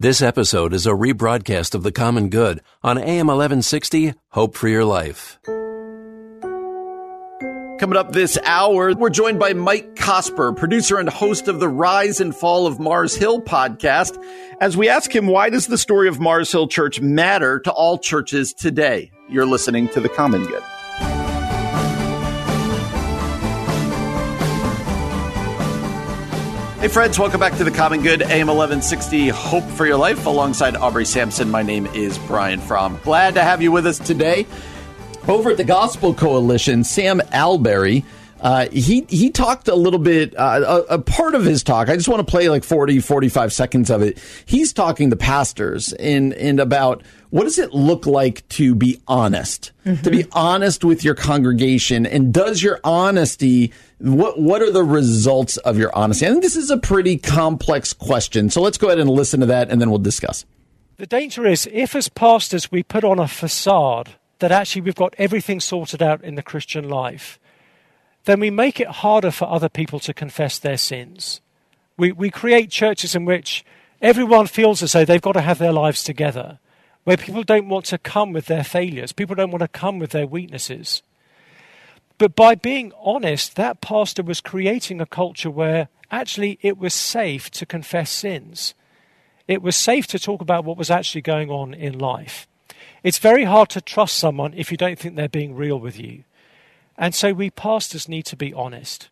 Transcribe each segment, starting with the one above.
This episode is a rebroadcast of The Common Good on AM 1160 Hope for Your Life. Coming up this hour, we're joined by Mike Cosper, producer and host of the Rise and Fall of Mars Hill podcast, as we ask him why does the story of Mars Hill Church matter to all churches today? You're listening to The Common Good. Hey, friends, welcome back to the Common Good AM 1160 Hope for Your Life. Alongside Aubrey Sampson, my name is Brian Fromm. Glad to have you with us today. Over at the Gospel Coalition, Sam Allberry. Uh, he he talked a little bit uh, a, a, part of his talk i just want to play like 40 45 seconds of it he's talking to pastors and and about what does it look like to be honest mm-hmm. to be honest with your congregation and does your honesty what what are the results of your honesty i think this is a pretty complex question so let's go ahead and listen to that and then we'll discuss the danger is if as pastors we put on a facade that actually we've got everything sorted out in the christian life then we make it harder for other people to confess their sins. We, we create churches in which everyone feels as though they've got to have their lives together, where people don't want to come with their failures, people don't want to come with their weaknesses. But by being honest, that pastor was creating a culture where actually it was safe to confess sins. It was safe to talk about what was actually going on in life. It's very hard to trust someone if you don't think they're being real with you. And so we pastors need to be honest.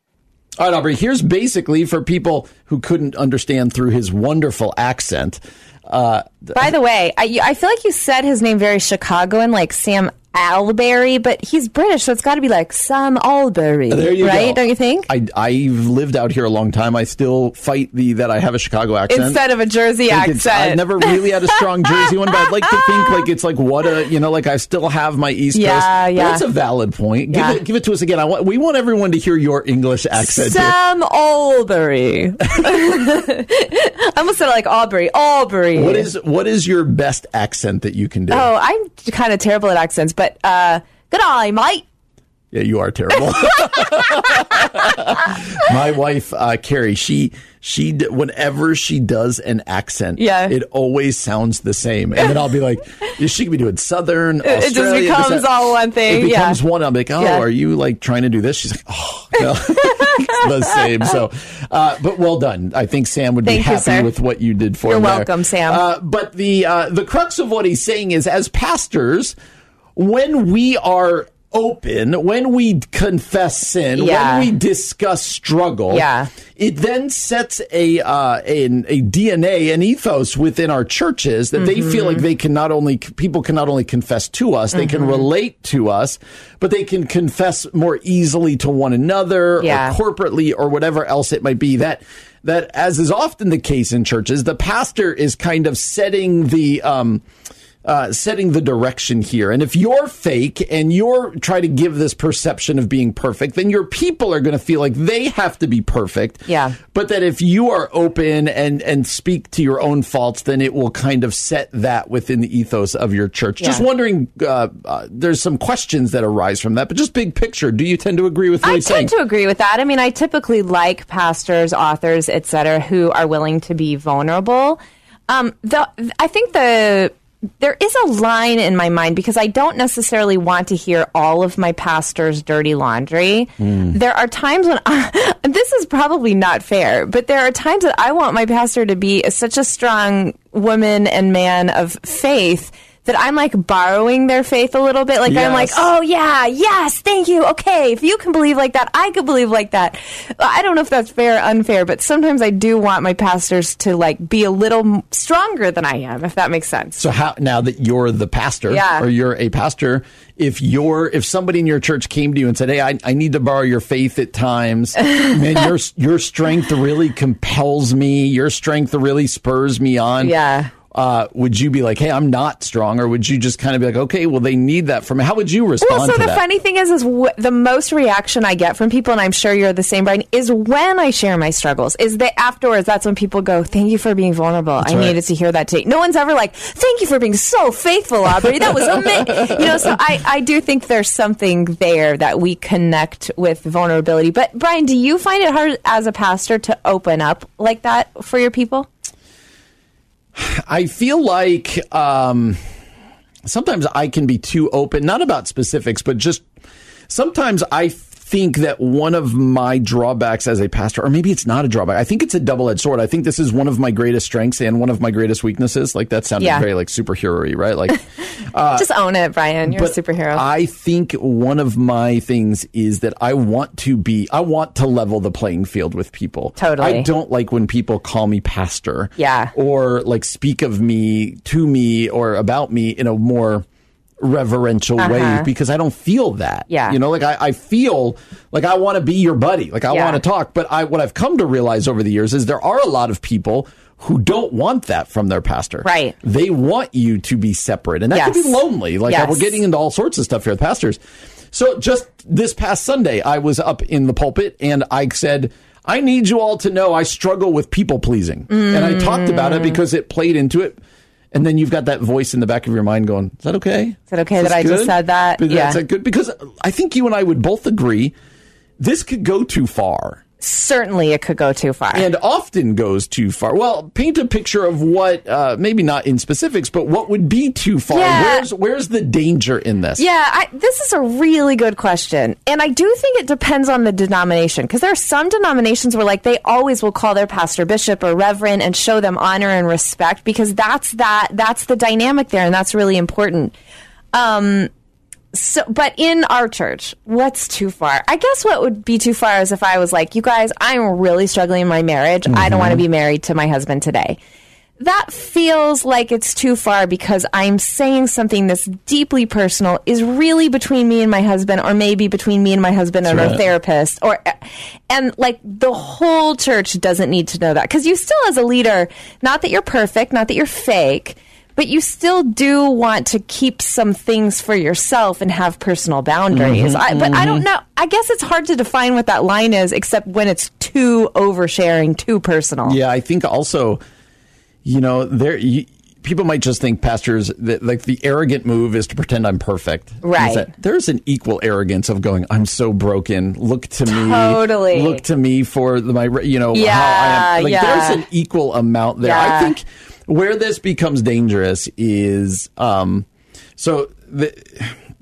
All right, Aubrey, here's basically for people who couldn't understand through his wonderful accent. Uh, By the way, I, I feel like you said his name very Chicagoan, like Sam Allberry, but he's British, so it's got to be like Sam Allberry, there you right? Go. Don't you think? I, I've lived out here a long time. I still fight the that I have a Chicago accent instead of a Jersey accent. I've never really had a strong Jersey one, but I'd like to think like it's like what a you know like I still have my East yeah, Coast. Yeah, that's a valid point. Give yeah. it give it to us again. I want we want everyone to hear your English accent. Sam. Allberry. I almost said like Aubrey. Aubrey. What is what is your best accent that you can do? Oh, I'm kind of terrible at accents, but uh, good eye, mate. Yeah, you are terrible. My wife, uh, Carrie, she she whenever she does an accent, yeah. it always sounds the same, and then I'll be like, she could be doing Southern. Australia, it just becomes all one thing. It becomes yeah. one. I'm like, oh, yeah. are you like trying to do this? She's like, oh, no. the same. So, uh, but well done. I think Sam would Thank be happy you, with what you did for You're him. You're welcome, Sam. Uh, but the uh, the crux of what he's saying is, as pastors when we are open, when we confess sin, yeah. when we discuss struggle, yeah. it then sets a, uh, a, a DNA, an ethos within our churches that mm-hmm. they feel like they can not only people can not only confess to us, they mm-hmm. can relate to us, but they can confess more easily to one another yeah. or corporately or whatever else it might be. That that as is often the case in churches, the pastor is kind of setting the um, uh, setting the direction here. And if you're fake and you're trying to give this perception of being perfect, then your people are going to feel like they have to be perfect. Yeah. But that if you are open and and speak to your own faults, then it will kind of set that within the ethos of your church. Yeah. Just wondering, uh, uh, there's some questions that arise from that, but just big picture, do you tend to agree with what I he's saying? Tend to agree with that. I mean, I typically like pastors, authors, etc., who are willing to be vulnerable. Um, the I think the there is a line in my mind because I don't necessarily want to hear all of my pastor's dirty laundry. Mm. There are times when I, this is probably not fair, but there are times that I want my pastor to be such a strong woman and man of faith that I'm like borrowing their faith a little bit. Like I'm like, oh yeah, yes, thank you. Okay, if you can believe like that, I could believe like that. I don't know if that's fair or unfair, but sometimes I do want my pastors to like be a little stronger than I am, if that makes sense. So how now that you're the pastor Yeah. or you're a pastor, if you're if somebody in your church came to you and said, "Hey, I, I need to borrow your faith at times, man, your your strength really compels me. Your strength really spurs me on." Yeah. Uh, would you be like, "Hey, I'm not strong," or would you just kind of be like, "Okay, well, they need that from me"? How would you respond to Well, so the that? funny thing is, is w- the most reaction I get from people, and I'm sure you're the same, Brian, is when I share my struggles. Is that afterwards? That's when people go, "Thank you for being vulnerable. I right. needed to hear that today." No one's ever like, "Thank you for being so faithful, Aubrey. That was amazing." you know, so I, I do think there's something there that we connect with vulnerability. But Brian, do you find it hard as a pastor to open up like that for your people? I feel like um, sometimes I can be too open, not about specifics, but just sometimes I think that one of my drawbacks as a pastor, or maybe it's not a drawback, I think it's a double edged sword. I think this is one of my greatest strengths and one of my greatest weaknesses. Like that sounded Yeah. very like superhero right? Like, Just own it, Brian. You're a superhero. I think one of my things is that I want to be, I want to level the playing field with people. Totally. I don't like when people call me pastor. Yeah. Or like speak of me to me or about me in a more reverential way Uh-huh. because I don't feel that. Yeah. You know, like I, I feel like I want to be your buddy. Like I Yeah. want to talk. But I, what I've come to realize over the years is there are a lot of people who don't want that from their pastor. Right. They want you to be separate. And that could Yes. be lonely. Like Yes. we're getting into all sorts of stuff here with pastors. So just this past Sunday, I was up in the pulpit and I said, I need you all to know I struggle with people pleasing. And I talked about Mm. it because it played into it. And then you've got that voice in the back of your mind going, Is that okay? Is it okay Is that I just good? said that? Is Yeah. that good? Because I think you and I would both agree this could go too far Certainly, it could go too far. and often goes too far. Well, paint a picture of what, uh, maybe not in specifics, but what would be too far. Yeah. Where's where's the danger in this? Yeah, I, this is a really good question. And I do think it depends on the denomination because there are some denominations where like they always will call their pastor bishop or reverend and show them honor and respect because that's that that's the dynamic there and that's really important. Um so but in our church, what's too far? I guess what would be too far is if I was like, you guys, I'm really struggling in my marriage. I don't want to mm-hmm. be married to my husband today that feels like it's too far because I'm saying something that's deeply personal is really between me and my husband or maybe between me and my husband and our therapist or and like the whole church doesn't need to know that cuz you still as a leader not that you're perfect not that you're fake but you still do want to keep some things for yourself and have personal boundaries. Mm-hmm, I, but I don't mm-hmm. know. I guess it's hard to define what that line is, except when it's too oversharing, too personal. Yeah, I think also, you know, there you, people might just think pastors that like the arrogant move is to pretend I'm perfect. Right. That There's an equal arrogance of going, I'm so broken. Look to me. Totally. Look to me for the, my, you know, Yeah, how I am. Like yeah. there's an equal amount there. I think where this becomes dangerous is, um, so the,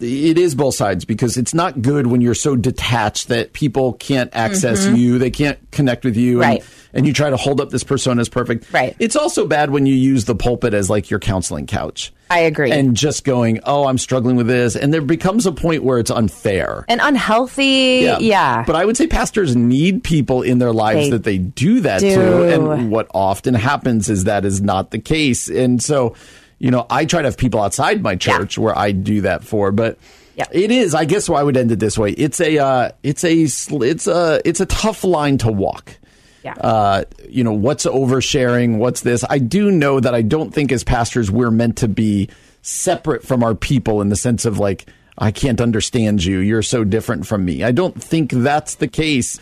it is both sides because it's not good when you're so detached that people can't access you, they can't connect with you, Mm-hmm. Right. and, and you try to hold up this persona as perfect. Right. It's also bad when you use the pulpit as like your counseling couch. I agree. And just going, oh, I'm struggling with this, and there becomes a point where it's unfair. and unhealthy. Yeah. But I would say pastors need people in their lives They that they do that do. to. And what often happens is that is not the case. And so, you know, I try to have people outside my church where I do that for, but Yeah. it is, I guess why I would end it this way. It's a, uh, it's a, it's a, it's a tough line to walk. Yeah. Uh, you know, what's oversharing? What's this? I do know that I don't think as pastors we're meant to be separate from our people in the sense of like, I can't understand you. You're so different from me. I don't think that's the case.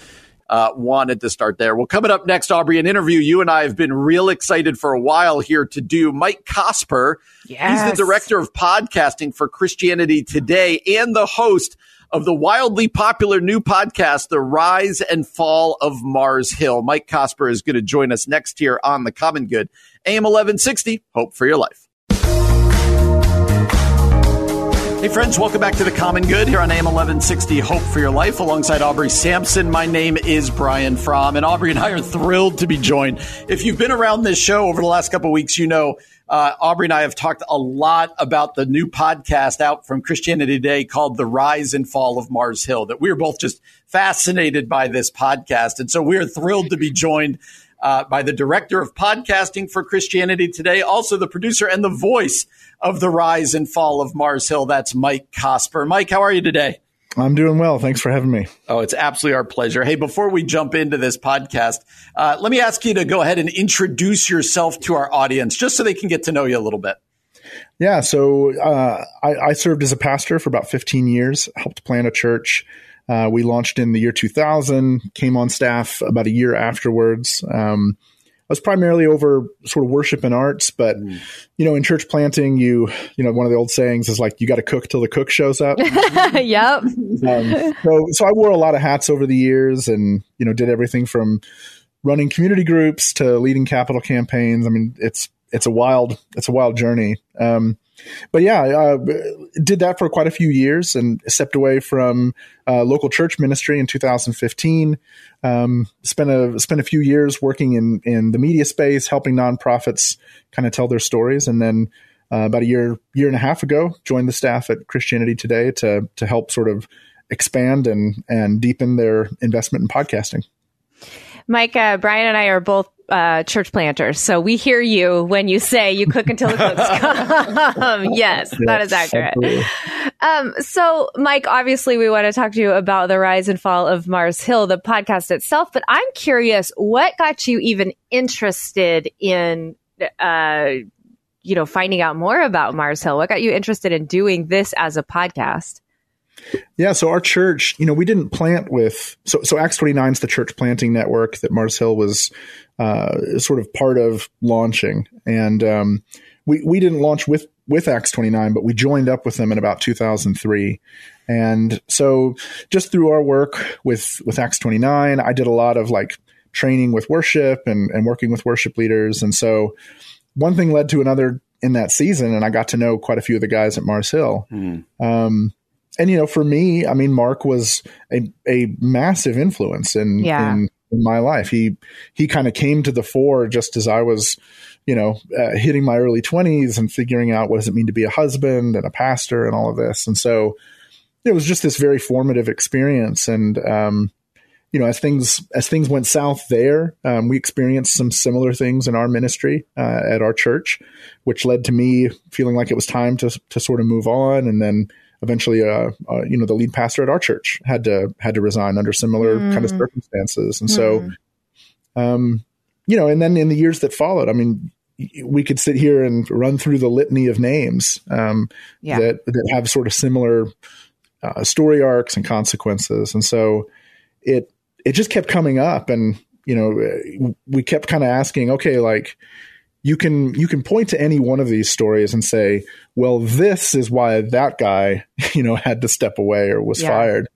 Uh, wanted to start there. Well, coming up next, Aubrey, an interview you and I have been real excited for a while here to do. Mike Cosper, he's the director of podcasting for Christianity Today and the host of the wildly popular new podcast, The Rise and Fall of Mars Hill. Mike Cosper is going to join us next here on The Common Good. AM 1160, Hope for Your Life. Hey, friends, welcome back to the Common Good here on AM 1160 Hope for Your Life alongside Aubrey Sampson. My name is Brian Fromm, and Aubrey and I are thrilled to be joined. If you've been around this show over the last couple weeks, you know uh, Aubrey and I have talked a lot about the new podcast out from Christianity Today called The Rise and Fall of Mars Hill, that we are both just fascinated by this podcast. And so we are thrilled to be joined uh, by the director of podcasting for Christianity Today, also the producer and the voice of The Rise and Fall of Mars Hill. That's Mike Cosper. Mike, how are you today? I'm doing well. Thanks for having me. Oh, it's absolutely our pleasure. Hey, before we jump into this podcast, uh, let me ask you to go ahead and introduce yourself to our audience just so they can get to know you a little bit. Yeah, so uh, I, I, served as a pastor for about 15 years, helped plant a church. Uh, we launched in the year 2000, came on staff about a year afterwards. Um, I was primarily over sort of worship and arts, but mm. you know, in church planting, you you know, one of the old sayings is like you got to cook till the cook shows up. yep. Um, so so I wore a lot of hats over the years, and you know, did everything from running community groups to leading capital campaigns. I mean, it's it's a wild it's a wild journey. Um, but yeah, I uh, did that for quite a few years and stepped away from uh, local church ministry in 2015. Um, spent a spent a few years working in in the media space, helping nonprofits kind of tell their stories, and then uh, about a year year and a half ago, joined the staff at Christianity Today to to help sort of expand and and deepen their investment in podcasting. Mike, uh, Brian, and I are both uh, church planters, so we hear you when you say you cook until the cooks come. yes, yes, that is accurate. Um, so, Mike, obviously, we want to talk to you about the rise and fall of Mars Hill, the podcast itself. But I'm curious, what got you even interested in, uh, you know, finding out more about Mars Hill? What got you interested in doing this as a podcast? Yeah, so our church, you know, we didn't plant with so so Acts 29 is the church planting network that Mars Hill was uh, sort of part of launching, and um, we we didn't launch with with Acts 29, but we joined up with them in about 2003. And so just through our work with with Acts 29, I did a lot of like training with worship and and working with worship leaders, and so one thing led to another in that season, and I got to know quite a few of the guys at Mars Hill. Mm. Um, and you know, for me, I mean, Mark was a, a massive influence in, yeah. in, in my life. He he kind of came to the fore just as I was, you know, uh, hitting my early twenties and figuring out what does it mean to be a husband and a pastor and all of this. And so it was just this very formative experience. And um, you know, as things as things went south there, um, we experienced some similar things in our ministry uh, at our church, which led to me feeling like it was time to to sort of move on, and then eventually, uh, uh, you know, the lead pastor at our church had to had to resign under similar mm. kind of circumstances, and mm. so, um, you know, and then in the years that followed, I mean, we could sit here and run through the litany of names um, yeah. that that have sort of similar uh, story arcs and consequences, and so it it just kept coming up, and you know, we kept kind of asking, okay, like you can you can point to any one of these stories and say, well, this is why that guy, you know, had to step away or was yeah. fired.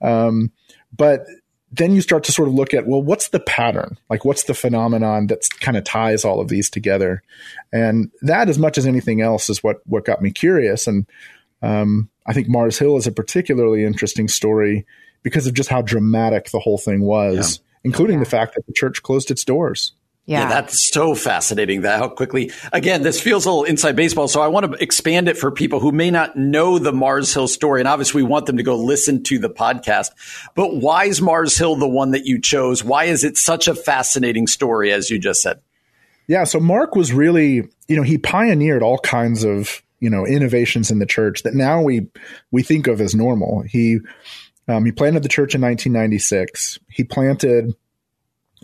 Um, but then you start to sort of look at, well, what's the pattern? Like, what's the phenomenon that kind of ties all of these together? And that, as much as anything else, is what what got me curious. And um, I think Mars Hill is a particularly interesting story because of just how dramatic the whole thing was, yeah. including yeah. the fact that the church closed its doors. Yeah. yeah. that's so fascinating that how quickly again this feels a little inside baseball so i want to expand it for people who may not know the mars hill story and obviously we want them to go listen to the podcast but why is mars hill the one that you chose why is it such a fascinating story as you just said yeah so mark was really you know he pioneered all kinds of you know innovations in the church that now we we think of as normal he um, he planted the church in 1996 he planted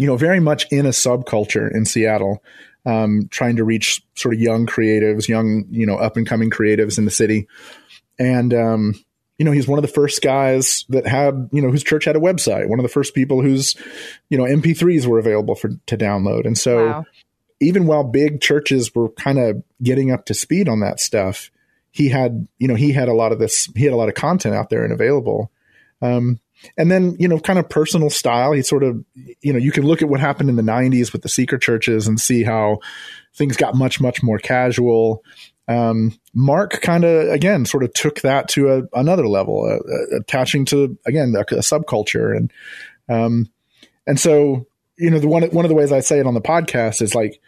you know, very much in a subculture in Seattle, um, trying to reach sort of young creatives, young, you know, up and coming creatives in the city. And, um, you know, he's one of the first guys that had, you know, whose church had a website, one of the first people whose, you know, MP3s were available for to download. And so wow. even while big churches were kind of getting up to speed on that stuff, he had, you know, he had a lot of this, he had a lot of content out there and available. Um, and then, you know, kind of personal style. He sort of, you know, you can look at what happened in the 90s with the seeker churches and see how things got much, much more casual. Um, Mark kind of again sort of took that to a, another level, uh, uh, attaching to again a, a subculture, and um, and so you know the one one of the ways I say it on the podcast is like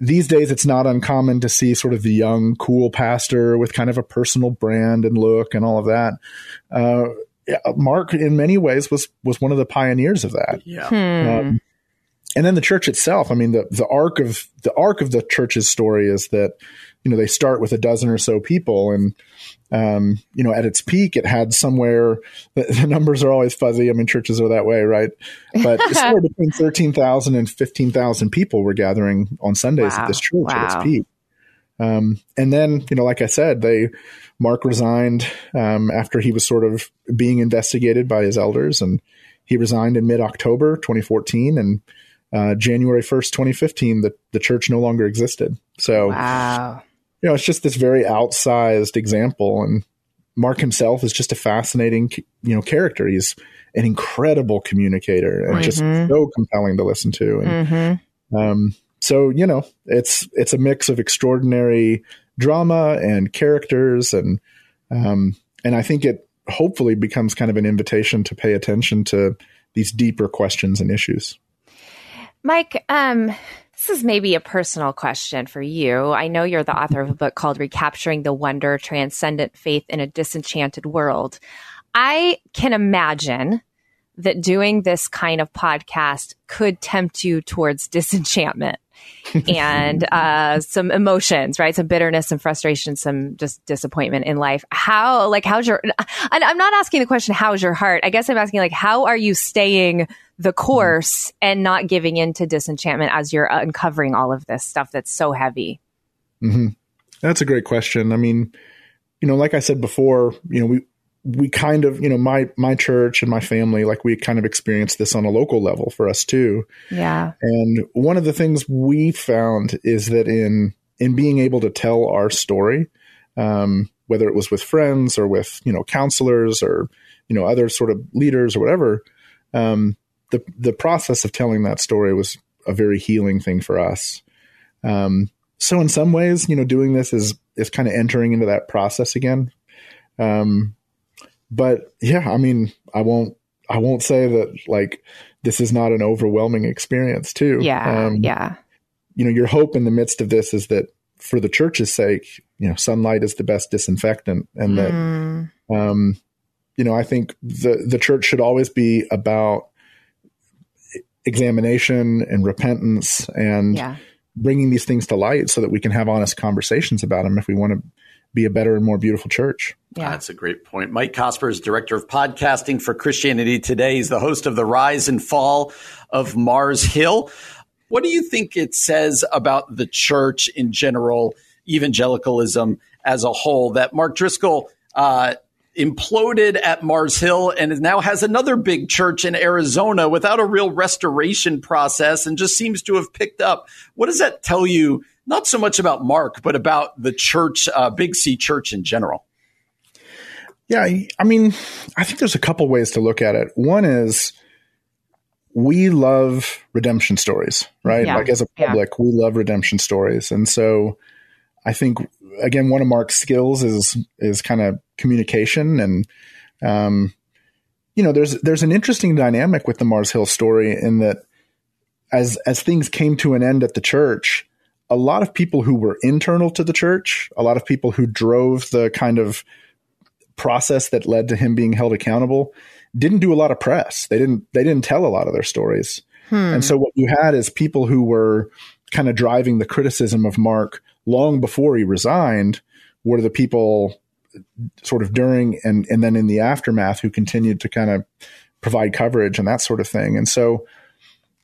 these days it's not uncommon to see sort of the young cool pastor with kind of a personal brand and look and all of that. Uh, Mark, in many ways, was was one of the pioneers of that. Yeah. Um, and then the church itself. I mean, the the arc of the arc of the church's story is that you know they start with a dozen or so people, and um, you know at its peak it had somewhere. The, the, numbers are always fuzzy. I mean, churches are that way, right? But somewhere between thirteen thousand and fifteen thousand people were gathering on Sundays Wow. at this church at its peak. Um, and then, you know, like I said, they Mark resigned um, after he was sort of being investigated by his elders, and he resigned in mid October 2014, and uh, January 1st, 2015, the the church no longer existed. So, Wow. you know, it's just this very outsized example, and Mark himself is just a fascinating, you know, character. He's an incredible communicator and just so compelling to listen to, and um, so you know, it's it's a mix of extraordinary drama and characters, and um, and I think it hopefully becomes kind of an invitation to pay attention to these deeper questions and issues. Mike, um, this is maybe a personal question for you. I know you're the author of a book called Recapturing the Wonder Transcendent Faith in a Disenchanted World. I can imagine that doing this kind of podcast could tempt you towards disenchantment and uh, some emotions, right? Some bitterness, some frustration, some just disappointment in life. How, like, how's your, I'm not asking the question, how's your heart? I guess I'm asking, like, how are you staying the course and not giving in to disenchantment as you're uncovering all of this stuff that's so heavy? hmm That's a great question. I mean, you know, like I said before, you know, we we kind of, you know, my my church and my family, like we kind of experienced this on a local level for us too. Yeah. And one of the things we found is that in in being able to tell our story, um, whether it was with friends or with you know counselors or you know other sort of leaders or whatever, um, the the process of telling that story was a very healing thing for us. Um, so in some ways, you know, doing this is is kind of entering into that process again. Um, but yeah, I mean, I won't I won't say that like this is not an overwhelming experience too. Yeah. Um, yeah. You know, your hope in the midst of this is that for the church's sake, you know, sunlight is the best disinfectant, and that Mm, um, you know, I think the the church should always be about examination and repentance and yeah. bringing these things to light so that we can have honest conversations about them if we want to be a better and more beautiful church. Yeah. That's a great point. Mike Cosper is director of podcasting for Christianity Today. He's the host of the Rise and Fall of Mars Hill. What do you think it says about the church in general, evangelicalism as a whole, that Mark Driscoll uh, imploded at Mars Hill and now has another big church in Arizona without a real restoration process and just seems to have picked up? What does that tell you? Not so much about Mark, but about the church, uh, Big C church in general. Yeah, I- I mean, I think there's a couple ways to look at it. One is we love redemption stories, right? Yeah. Like as a Yeah. public, we love redemption stories. And so I think again one of Mark's skills is is kind of communication and um you know, there's there's an interesting dynamic with the Mars Hill story in that as as things came to an end at the church, a lot of people who were internal to the church, a lot of people who drove the kind of process that led to him being held accountable didn't do a lot of press. They didn't they didn't tell a lot of their stories. And so what you had is people who were kind of driving the criticism of Mark long before he resigned were the people sort of during and and then in the aftermath who continued to kind of provide coverage and that sort of thing. And so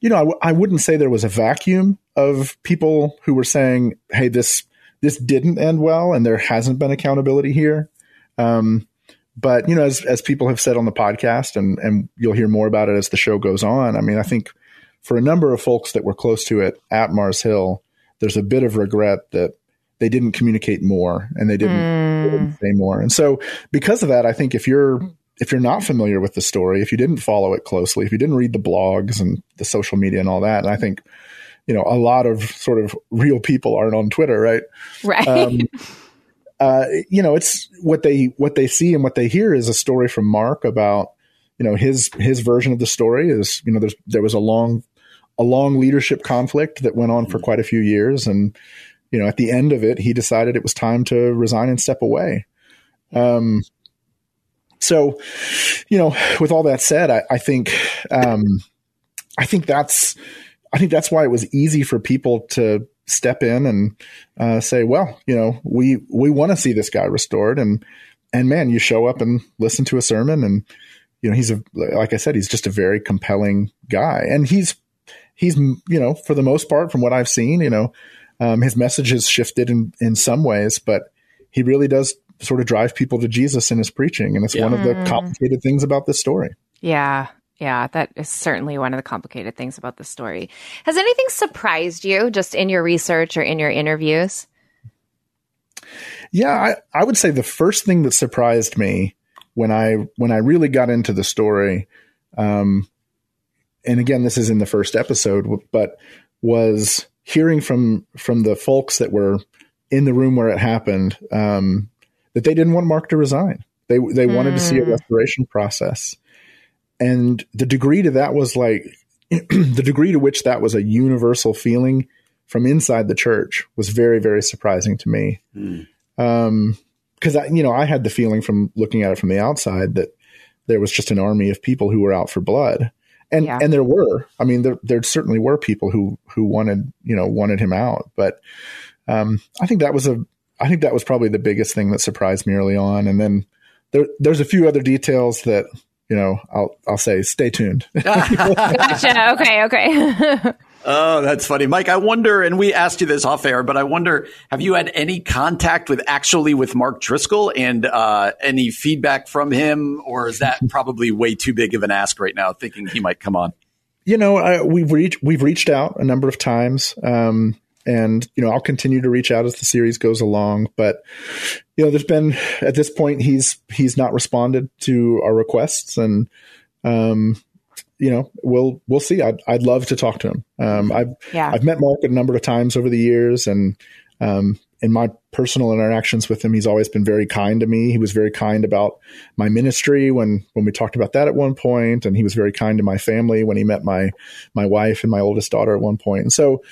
you know, I w- I wouldn't say there was a vacuum of people who were saying, "Hey, this this didn't end well, and there hasn't been accountability here." Um, but you know, as as people have said on the podcast, and and you'll hear more about it as the show goes on. I mean, I think for a number of folks that were close to it at Mars Hill, there's a bit of regret that they didn't communicate more and they didn't, they didn't say more. And so, because of that, I think if you're if you're not familiar with the story, if you didn't follow it closely, if you didn't read the blogs and the social media and all that, and I think you know a lot of sort of real people aren't on Twitter, right? Right. um, uh, you know, it's what they what they see and what they hear is a story from Mark about you know his his version of the story is you know there's there was a long a long leadership conflict that went on for quite a few years and you know at the end of it he decided it was time to resign and step away. Um so you know with all that said i, I think um i think that's i think that's why it was easy for people to step in and uh, say well you know we we want to see this guy restored. And and man you show up and listen to a sermon and you know he's a like i said he's just a very compelling guy. And he's he's you know for the most part from what i've seen you know um, his message has shifted in in some ways but he really does sort of drive people to jesus in his preaching and it's Yeah. one of the complicated things about this story Yeah. Yeah, that is certainly one of the complicated things about the story. Has anything surprised you just in your research or in your interviews? Yeah, I, I would say the first thing that surprised me when I when I really got into the story, um, and again, this is in the first episode, but was hearing from from the folks that were in the room where it happened um, that they didn't want Mark to resign. They they wanted to see a restoration process, and the degree to that was like the degree to which that was a universal feeling from inside the church was very very surprising to me. Um because i you know i had the feeling from looking at it from the outside that there was just an army of people who were out for blood and Yeah. and there were i mean there there certainly were people who who wanted you know wanted him out but um i think that was a i think that was probably the biggest thing that surprised me early on and then there there's a few other details that you know i'll i'll say stay tuned Gotcha. okay, okay. Oh, that's funny. Mike, I wonder, and we asked you this off air, but I wonder, have you had any contact with actually with Mark Driscoll and uh, any feedback from him? Or is that probably way too big of an ask right now, thinking he might come on? you know, I, we've reached we've reached out a number of times, um, and you know, I'll continue to reach out as the series goes along. But you know, there's been at this point he's he's not responded to our requests, and um, you know, we'll we'll see. I'd I'd love to talk to him. Um, I've Yeah. I've met Mark a number of times over the years, and um, in my personal interactions with him, he's always been very kind to me. He was very kind about my ministry when when we talked about that at one point, and he was very kind to my family when he met my my wife and my oldest daughter at one point. And so,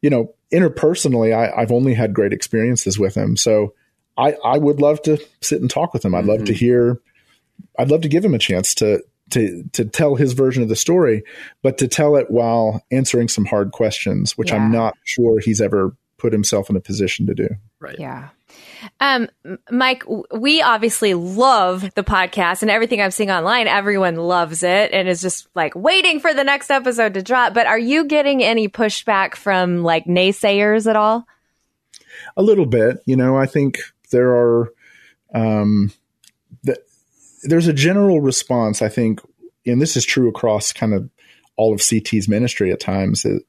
you know, interpersonally, I, I've only had great experiences with him. So, I I would love to sit and talk with him. I'd love to hear. I'd love to give him a chance to to to tell his version of the story, but to tell it while answering some hard questions, which I'm not sure he's ever put himself in a position to do. Right. Yeah. Um, Mike, we obviously love the podcast and everything I'm seeing online. Everyone loves it and is just like waiting for the next episode to drop. But are you getting any pushback from like naysayers at all? a little bit you know i think there are um the, there's a general response i think and this is true across kind of all of ct's ministry at times that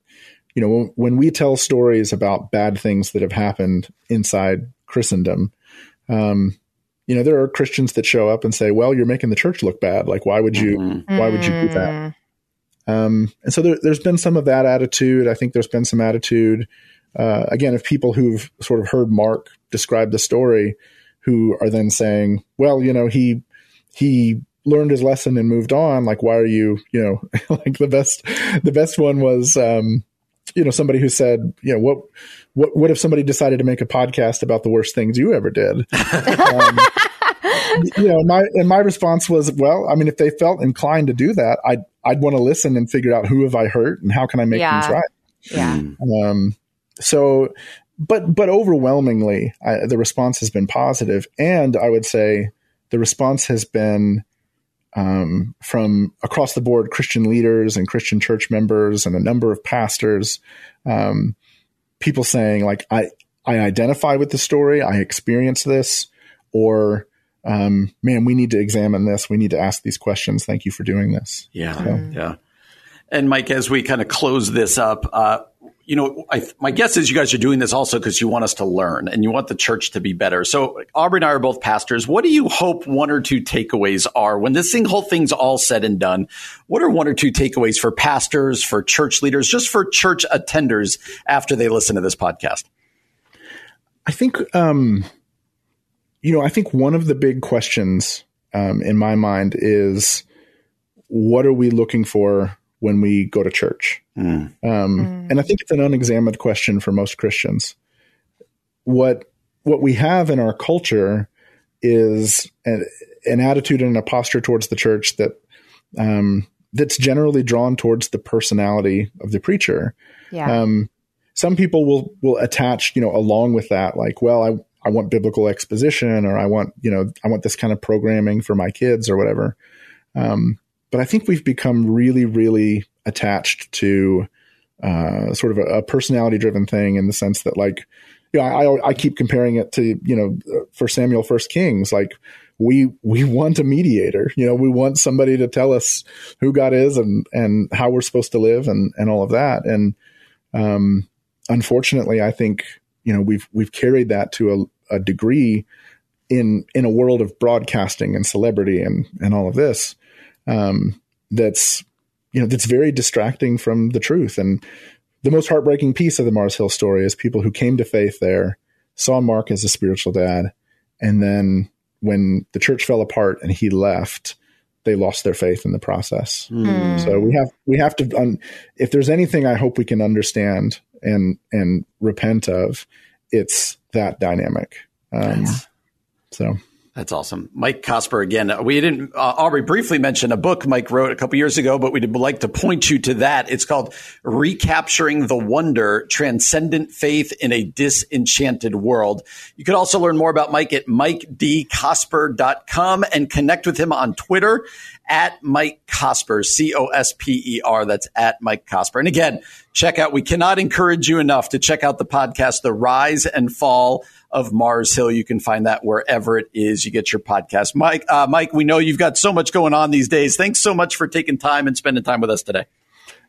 you know when, when we tell stories about bad things that have happened inside christendom um you know there are christians that show up and say well you're making the church look bad. Like why would you why would you do that? Um, and so there, there's been some of that attitude. I think there's been some attitude, uh, again, of people who've sort of heard Mark describe the story, who are then saying, "Well, you know, he he learned his lesson and moved on. Like, why are you, you know, like the best the best one was, um, you know, somebody who said, you know, what what what if somebody decided to make a podcast about the worst things you ever did? um, you know, my and my response was, well, I mean, if they felt inclined to do that, I'd I'd want to listen and figure out who have I hurt and how can I make Yeah. things right. Yeah. Um, so, but but overwhelmingly, I, the response has been positive, and I would say the response has been um, from across the board Christian leaders and Christian church members and a number of pastors. Um, people saying like, I I identify with the story, I experience this, or um, man, we need to examine this. We need to ask these questions. Thank you for doing this. Yeah, yeah. And Mike, as we kind of close this up, uh, you know, I, my guess is you guys are doing this also because you want us to learn and you want the church to be better. So, Aubrey and I are both pastors. What do you hope one or two takeaways are when this thing, whole thing's all said and done? What are one or two takeaways for pastors, for church leaders, just for church attenders after they listen to this podcast? I think um, you know, I think one of the big questions um, in my mind is what are we looking for when we go to church? Mm. Um, And I think it's an unexamined question for most Christians. What what we have in our culture is an, an attitude and a posture towards the church that um, that's generally drawn towards the personality of the preacher. Yeah. Um, some people will will attach, you know, along with that, like, well, I I want biblical exposition, or I want, you know, I want this kind of programming for my kids, or whatever. Um, but I think we've become really, really attached to uh, sort of a, a personality driven thing in the sense that, like, you know, I, I keep comparing it to, you know, for Samuel First Kings, like we we want a mediator. You know, we want somebody to tell us who God is and and how we're supposed to live and and all of that. And um, unfortunately, I think you know we've we've carried that to a, a degree in in a world of broadcasting and celebrity and and all of this um, that's you know that's very distracting from the truth. And the most heartbreaking piece of the Mars Hill story is people who came to faith there saw Mark as a spiritual dad and then when the church fell apart and he left they lost their faith in the process. Mm. so we have we have to um, if there's anything i hope we can understand and and repent of it's that dynamic. Um, so that's awesome. Mike Cosper again. We didn't, uh, Aubrey briefly mention a book Mike wrote a couple years ago, but we'd like to point you to that. It's called Recapturing the Wonder Transcendent Faith in a Disenchanted World. You could also learn more about Mike at mikedcosper.com and connect with him on Twitter at Mike Cosper, C O S P E R. That's at Mike Cosper. And again, check out, we cannot encourage you enough to check out the podcast, The Rise and Fall of Mars Hill. You can find that wherever it is you get your podcast. Mike, uh, Mike, we know you've got so much going on these days. Thanks so much for taking time and spending time with us today.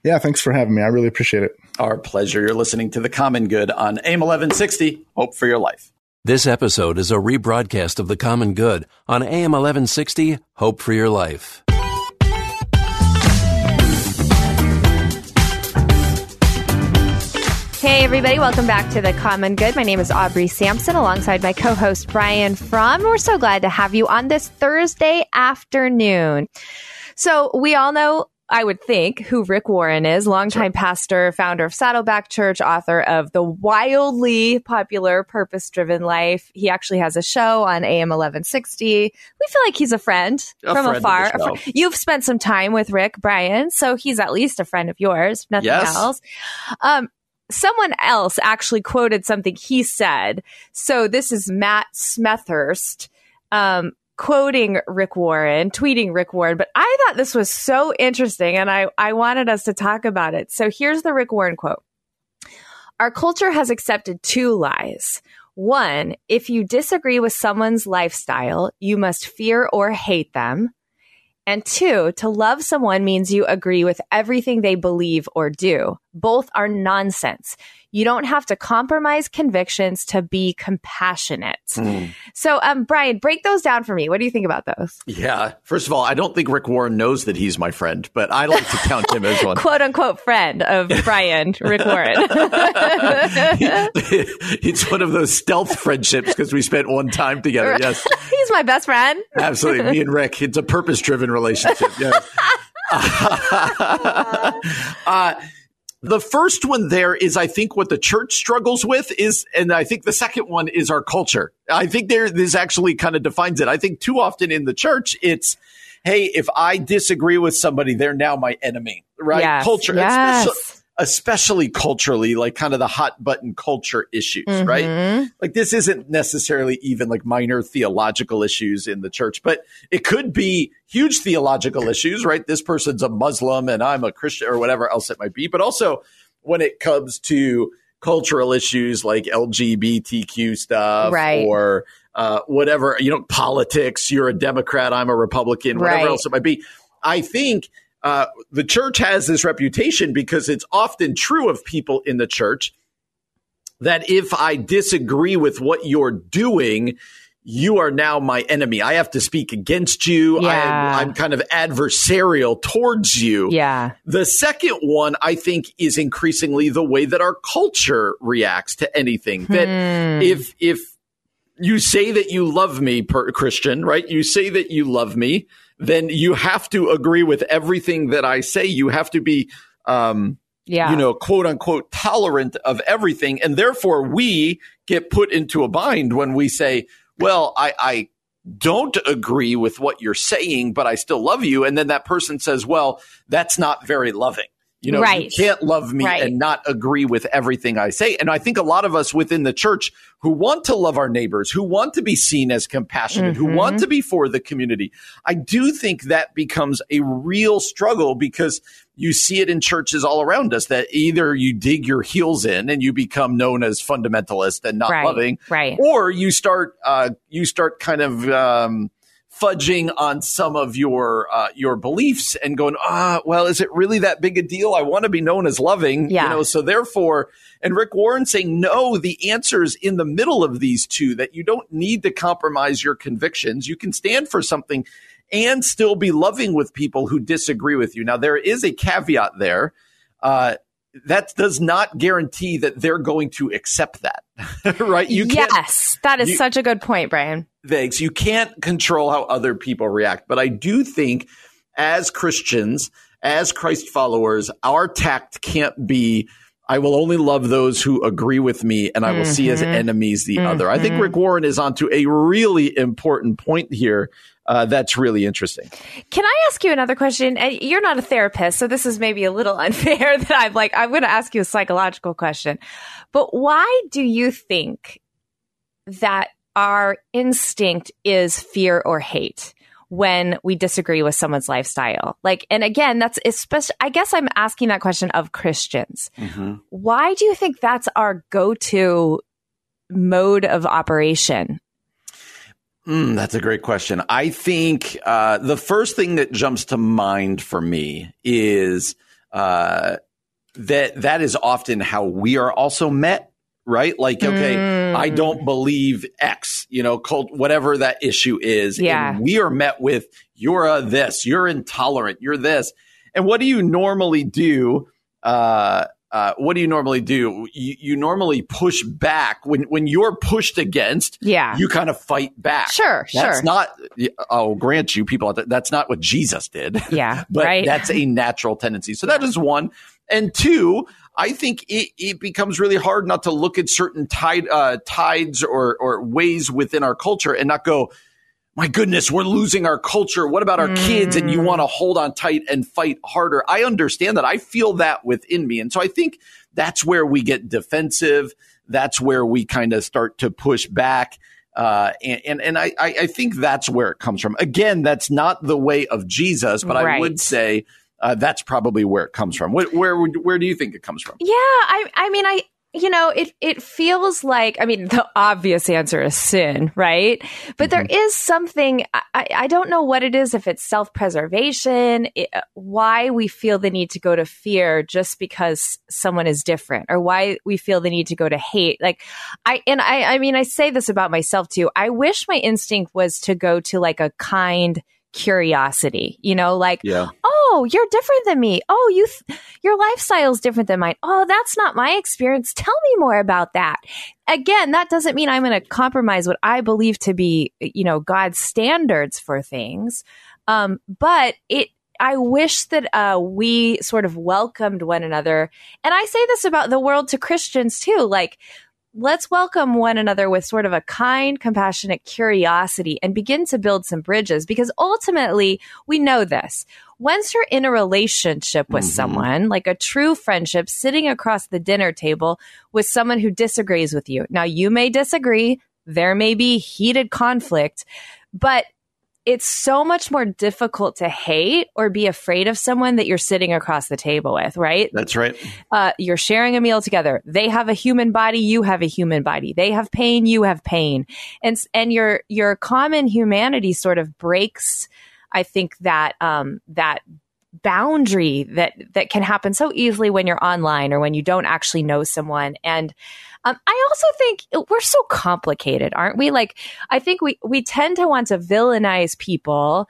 Yeah, thanks for having me. I really appreciate it. Our pleasure. You're listening to The Common Good on AM 1160. Hope for your life. This episode is a rebroadcast of The Common Good on AM 1160. Hope for your life. Hey, everybody, welcome back to The Common Good. My name is Aubrey Sampson alongside my co host Brian Fromm. We're so glad to have you on this Thursday afternoon. So, we all know I would think, who Rick Warren is, longtime sure. pastor, founder of Saddleback Church, author of the wildly popular Purpose Driven Life. He actually has a show on AM 1160. We feel like he's a friend a from friend afar. You've spent some time with Rick, Brian, so he's at least a friend of yours, nothing yes. else. Um, someone else actually quoted something he said. So this is Matt Smethurst. Um, quoting Rick Warren, tweeting Rick Warren, but I thought this was so interesting and I, I wanted us to talk about it. So here's the Rick Warren quote. Our culture has accepted two lies. One, if you disagree with someone's lifestyle, you must fear or hate them. And two, to love someone means you agree with everything they believe or do. Both are nonsense. You don't have to compromise convictions to be compassionate. Mm. So, um, Brian, break those down for me. What do you think about those? Yeah. First of all, I don't think Rick Warren knows that he's my friend, but I like to count him as one. Quote unquote friend of Brian, Rick Warren. it's one of those stealth friendships because we spent one time together. Yes. he's my best friend. Absolutely. Me and Rick. It's a purpose driven relationship. Yes. uh, the first one there is, I think, what the church struggles with is, and I think the second one is our culture. I think there, this actually kind of defines it. I think too often in the church, it's, hey, if I disagree with somebody, they're now my enemy, right? Yes, culture, yes. Especially, culturally, like kind of the hot button culture issues, mm-hmm. right? Like this isn't necessarily even like minor theological issues in the church, but it could be huge theological issues, right? This person's a Muslim and I'm a Christian or whatever else it might be. But also when it comes to cultural issues like LGBTQ stuff right. or uh, whatever, you know, politics, you're a Democrat, I'm a Republican, whatever right. else it might be. I think uh, the church has this reputation because it's often true of people in the church that if I disagree with what you're doing, you are now my enemy. I have to speak against you. Yeah. I'm, I'm, kind of adversarial towards you. Yeah. The second one, I think, is increasingly the way that our culture reacts to anything. Hmm. That if if you say that you love me, per Christian, right? You say that you love me, then you have to agree with everything that I say. You have to be, um, Yeah. you know, quote unquote, tolerant of everything. And therefore we get put into a bind when we say, well, I, I don't agree with what you're saying, but I still love you. And then that person says, well, that's not very loving. You know, Right. you can't love me Right. and not agree with everything I say. And I think a lot of us within the church who want to love our neighbors, who want to be seen as compassionate, who want to be for the community, I do think that becomes a real struggle because you see it in churches all around us that either you dig your heels in and you become known as fundamentalist and not Right, loving, right. or you start uh, you start kind of um, fudging on some of your uh, your beliefs and going, ah, well, is it really that big a deal? I want to be known as loving, Yeah. you know. So therefore, and Rick Warren saying, no, the answer is in the middle of these two. That you don't need to compromise your convictions. You can stand for something and still be loving with people who disagree with you. Now, there is a caveat there. Uh, that does not guarantee that they're going to accept that, right? You yes, that is you- such a good point, Brian. Thanks. You can't control how other people react, but I do think as Christians, as Christ followers, our tact can't be I will only love those who agree with me and I will see as enemies the other. I think Rick Warren is onto a really important point here. Uh, that's really interesting. Can I ask you another question? You're not a therapist, so this is maybe a little unfair that I'm like, I'm going to ask you a psychological question. But why do you think that our instinct is fear or hate? When we disagree with someone's lifestyle. Like, and again, that's especially, I guess I'm asking that question of Christians. Why do you think that's our go to mode of operation? Mm, that's a great question. I think uh, the first thing that jumps to mind for me is uh, that that is often how we are also met, right? Like, okay, I Mm. don't believe X, you know, cult, whatever that issue is. Yeah. And we are met with, you're a this, you're intolerant, you're this. And what do you normally do? Uh, uh, what do you normally do? You, you normally push back when when you're pushed against. Yeah. you kind of fight back. Sure, Sure. That's sure. not. I'll grant you, people. That's not what Jesus did. Yeah, but right. that's a natural tendency. So that is one. And two, I think it, it becomes really hard not to look at certain tide, uh, tides or or ways within our culture and not go. My goodness, we're losing our culture. What about our kids? And you Mm. want to hold on tight and fight harder. I understand that. I feel that within me. And so I think that's where we get defensive. That's where we kind of start to push back. Uh, and, and, and I, I I think that's where it comes from. Again, that's not the way of Jesus, but I would say uh, that's probably where it comes from. Where, where, where do you think it comes from? Yeah, I I mean I you know it it feels like I mean the obvious answer is sin, right? But there is something I, I don't know what it is if it's self preservation, why we feel the need to go to fear just because someone is different, or why we feel the need to go to hate. Like I and I I mean I say this about myself too. I wish my instinct was to go to like a kind curiosity, you know, like Yeah. oh, you're different than me. Oh, you, th- your lifestyle is different than mine. Oh, that's not my experience. Tell me more about that. Again, that doesn't mean I'm going to compromise what I believe to be, you know, God's standards for things. Um, but it, I wish that uh, we sort of welcomed one another. And I say this about the world to Christians too. Like, let's welcome one another with sort of a kind, compassionate curiosity and begin to build some bridges because ultimately we know this. Once you're in a relationship with someone, like a true friendship, sitting across the dinner table with someone who disagrees with you. Now, you may disagree, there may be heated conflict, but it's so much more difficult to hate or be afraid of someone that you're sitting across the table with, right? That's right. uh, you're sharing a meal together. They have a human body, you have a human body. They have pain, you have pain, and and your your common humanity sort of breaks. I think that um, that boundary that that can happen so easily when you're online or when you don't actually know someone and um, I also think we're so complicated, aren't we? Like, I think we we tend to want to villainize people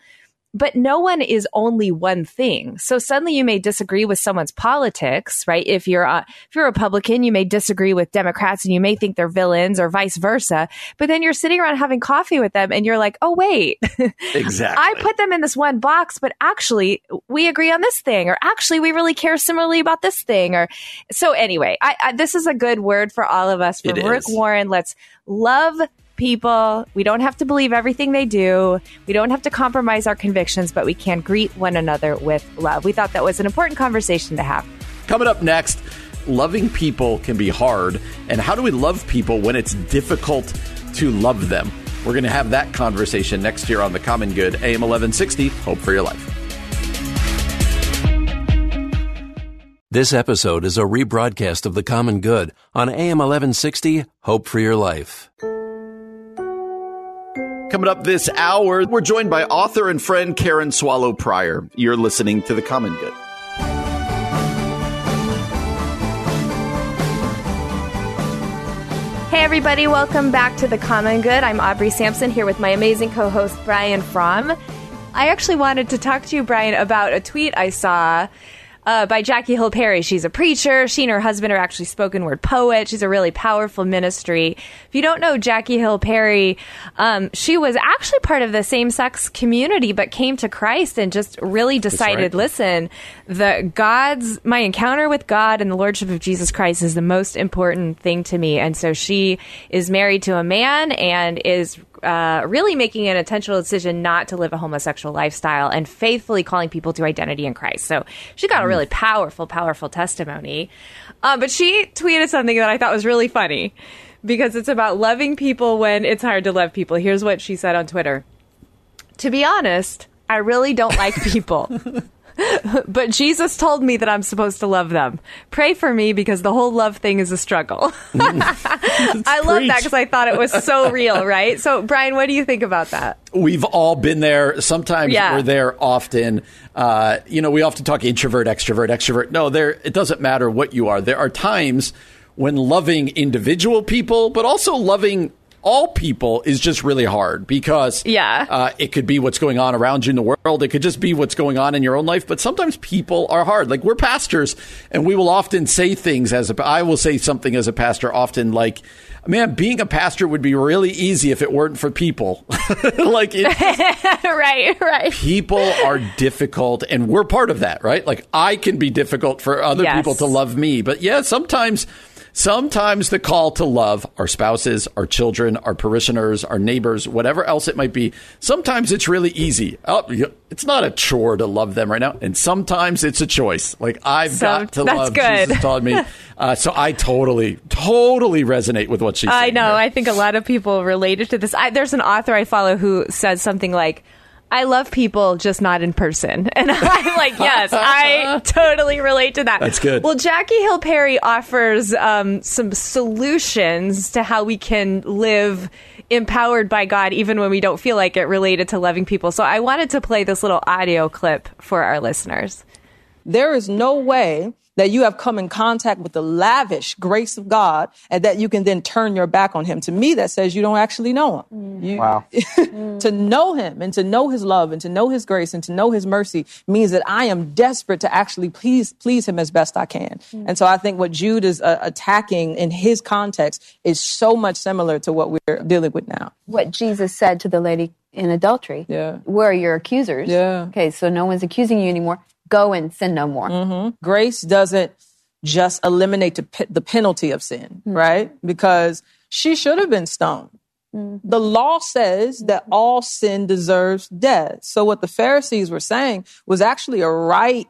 but no one is only one thing. So suddenly you may disagree with someone's politics, right? If you're a, if you're a Republican, you may disagree with Democrats and you may think they're villains or vice versa. But then you're sitting around having coffee with them and you're like, oh wait, Exactly. I put them in this one box, but actually we agree on this thing, or actually we really care similarly about this thing, or so. Anyway, I, I, this is a good word for all of us. For It Rick is. Warren, let's love people. We don't have to believe everything they do. We don't have to compromise our convictions, but we can greet one another with love. We thought that was an important conversation to have. Coming up next, loving people can be hard. And how do we love people when it's difficult to love them? We're going to have that conversation next year on The Common Good, AM 1160. Hope for your life. This episode is a rebroadcast of The Common Good on AM 1160 Hope for Your Life. Coming up this hour, we're joined by author and friend Karen Swallow Prior. You're listening to The Common Good. Hey, everybody, welcome back to The Common Good. I'm Aubrey Sampson here with my amazing co host, Brian Fromm. I actually wanted to talk to you, Brian, about a tweet I saw. Uh, by Jackie Hill Perry. She's a preacher. She and her husband are actually spoken word poet. She's a really powerful ministry. If you don't know Jackie Hill Perry, um, she was actually part of the same sex community, but came to Christ and just really decided, right. listen, the God's, my encounter with God and the Lordship of Jesus Christ is the most important thing to me. And so she is married to a man and is uh, really making an intentional decision not to live a homosexual lifestyle and faithfully calling people to identity in Christ. So she got a really powerful, powerful testimony. Uh, but she tweeted something that I thought was really funny because it's about loving people when it's hard to love people. Here's what she said on Twitter To be honest, I really don't like people. but Jesus told me that I'm supposed to love them. Pray for me because the whole love thing is a struggle. I love that because I thought it was so real, right? So, Brian, what do you think about that? We've all been there. Sometimes Yeah. we're there often. Uh, you know, we often talk introvert, extrovert, extrovert. No, there. It doesn't matter what you are. There are times when loving individual people, but also loving all people is just really hard because Yeah. uh, it could be what's going on around you in the world. It could just be what's going on in your own life. But sometimes people are hard. Like we're pastors, and we will often say things as a. I will say something as a pastor often like. Man, being a pastor would be really easy if it weren't for people. like it, right, right. people are difficult and we're part of that, right? Like I can be difficult for other Yes. people to love me. But yeah, sometimes sometimes the call to love our spouses, our children, our parishioners, our neighbors, whatever else it might be, sometimes it's really easy. Oh, it's not a chore to love them right now. And sometimes it's a choice. Like I've Some- got to that's love good. Jesus taught me. Uh, so I totally, totally resonate with what she's I know. there. I think a lot of people related to this. I, there's an author I follow who says something like, I love people, just not in person. And I'm like, yes, I totally relate to that. That's good. Well, Jackie Hill Perry offers um, some solutions to how we can live empowered by God, even when we don't feel like it, related to loving people. So I wanted to play this little audio clip for our listeners. There is no way that you have come in contact with the lavish grace of God and that you can then turn your back on him. To me, that says you don't actually know him. You- Wow. to know him and to know his love and to know his grace and to know his mercy means that I am desperate to actually please please him as best I can. And so I think what Jude is uh, attacking in his context is so much similar to what we're dealing with now. what Jesus said to the lady in adultery. Yeah. Where are your accusers? Yeah. Okay, so no one's accusing you anymore. Go and sin no more. Mm-hmm. grace doesn't just eliminate the, the penalty of sin, mm-hmm. right? Because she should have been stoned. Mm-hmm. The law says that all sin deserves death. So what the Pharisees were saying was actually a right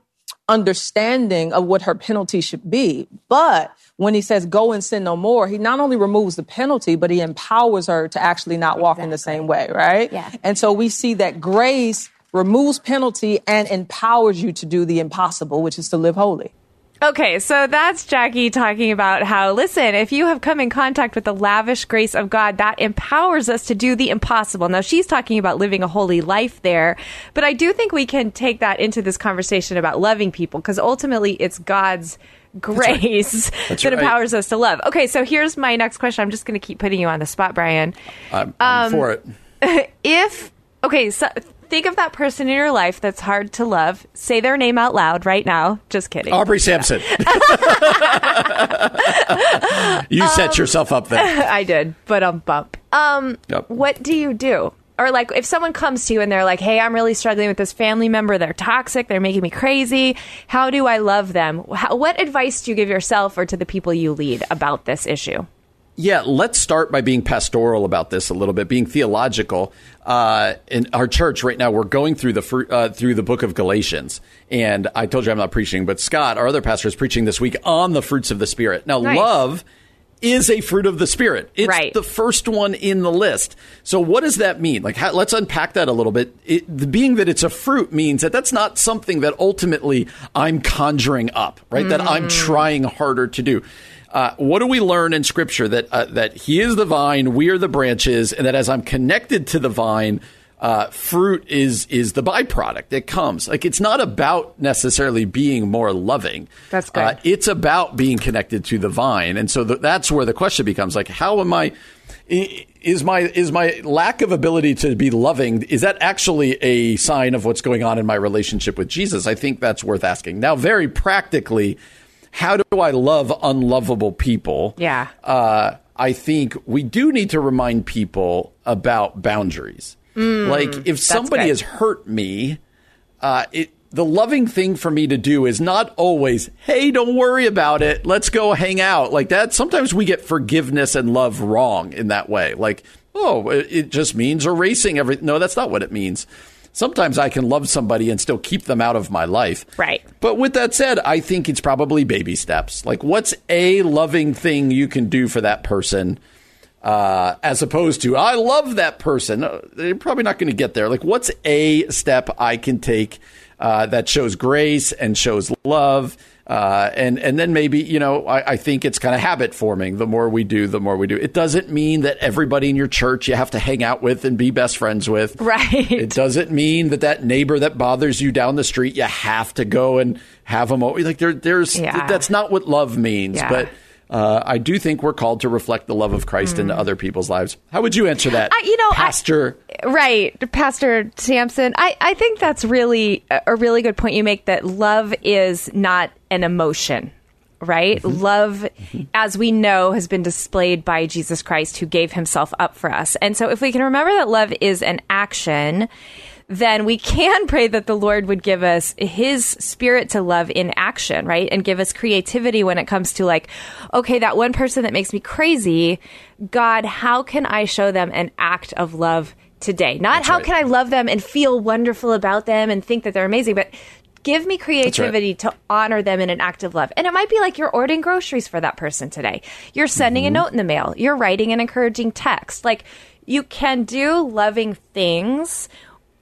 understanding of what her penalty should be. But when he says go and sin no more, he not only removes the penalty, but he empowers her to actually not walk in the same way, right? Yeah. And so we see that grace removes penalty and empowers you to do the impossible, which is to live holy. Okay, so that's Jackie talking about how, listen, if you have come in contact with the lavish grace of God, that empowers us to do the impossible. Now, she's talking about living a holy life there, but I do think we can take that into this conversation about loving people because ultimately it's God's grace That's that right. empowers us to love. Okay, so here's my next question. I'm just going to keep putting you on the spot, Brian. I'm, I'm Um, for it. if okay so think of that person in your life that's hard to love. Say their name out loud right now. Just kidding. Aubrey Sampson. you set yourself up there. I did, but I'm bump. Um Yep. what do you do? Or like if someone comes to you and they're like, "Hey, I'm really struggling with this family member. They're toxic. They're making me crazy. How do I love them?" How, what advice do you give yourself or to the people you lead about this issue? Yeah, let's start by being pastoral about this a little bit, being theological. Uh, in our church right now, we're going through the uh, through the book of Galatians, and I told you I'm not preaching, but Scott, our other pastor, is preaching this week on the fruits of the Spirit. Now, Nice. love is a fruit of the Spirit. It's Right. the first one in the list. So, what does that mean? Like, how, let's unpack that a little bit. It, the, being that it's a fruit means that that's not something that ultimately I'm conjuring up, right? That I'm trying harder to do. Uh, what do we learn in Scripture that uh, that He is the vine, we are the branches, and that as I'm connected to the vine, uh, fruit is is the byproduct that comes. Like it's not about necessarily being more loving. That's good. Uh, it's about being connected to the vine, and so th- that's where the question becomes: like, how am I? i- Is my is my lack of ability to be loving is that actually a sign of what's going on in my relationship with Jesus? I think that's worth asking. Now, very practically, how do I love unlovable people? Yeah. uh, I think we do need to remind people about boundaries. like if somebody has hurt me, uh, it, the loving thing for me to do is not always, hey, don't worry about it. Let's go hang out. Like that. Sometimes we get forgiveness and love wrong in that way. Like, oh, it, it just means erasing everything. No, that's not what it means. Sometimes I can love somebody and still keep them out of my life. Right. But with that said, I think it's probably baby steps. Like, what's a loving thing you can do for that person? uh, as opposed to I love that person. Uh, They're probably not going to get there. Like, what's a step I can take uh, that shows grace and shows love? Uh, and and then maybe you know I, I think it's kind of habit forming. The more we do, the more we do. It doesn't mean that everybody in your church you have to hang out with and be best friends with. Right. It doesn't mean that that neighbor that bothers you down the street you have to go and have them over. Like there, there's Yeah. that's not what love means. Yeah. But uh, I do think we're called to reflect the love of Christ into other people's lives. How would you answer that, Mm. I- you know, I- Pastor? Right, Pastor Sampson. I, I think that's really a really good point you make that love is not an emotion, right? Mm-hmm. Love, as we know, has been displayed by Jesus Christ who gave himself up for us. And so if we can remember that love is an action, then we can pray that the Lord would give us his spirit to love in action, right? And give us creativity when it comes to like, okay, that one person that makes me crazy, God, how can I show them an act of love today? Not how right. can I love them and feel wonderful about them and think that they're amazing, but give me creativity to honor them in an act of love. And it might be like you're ordering groceries for that person today. You're sending a mm-hmm. note in the mail. You're writing an encouraging text. Like you can do loving things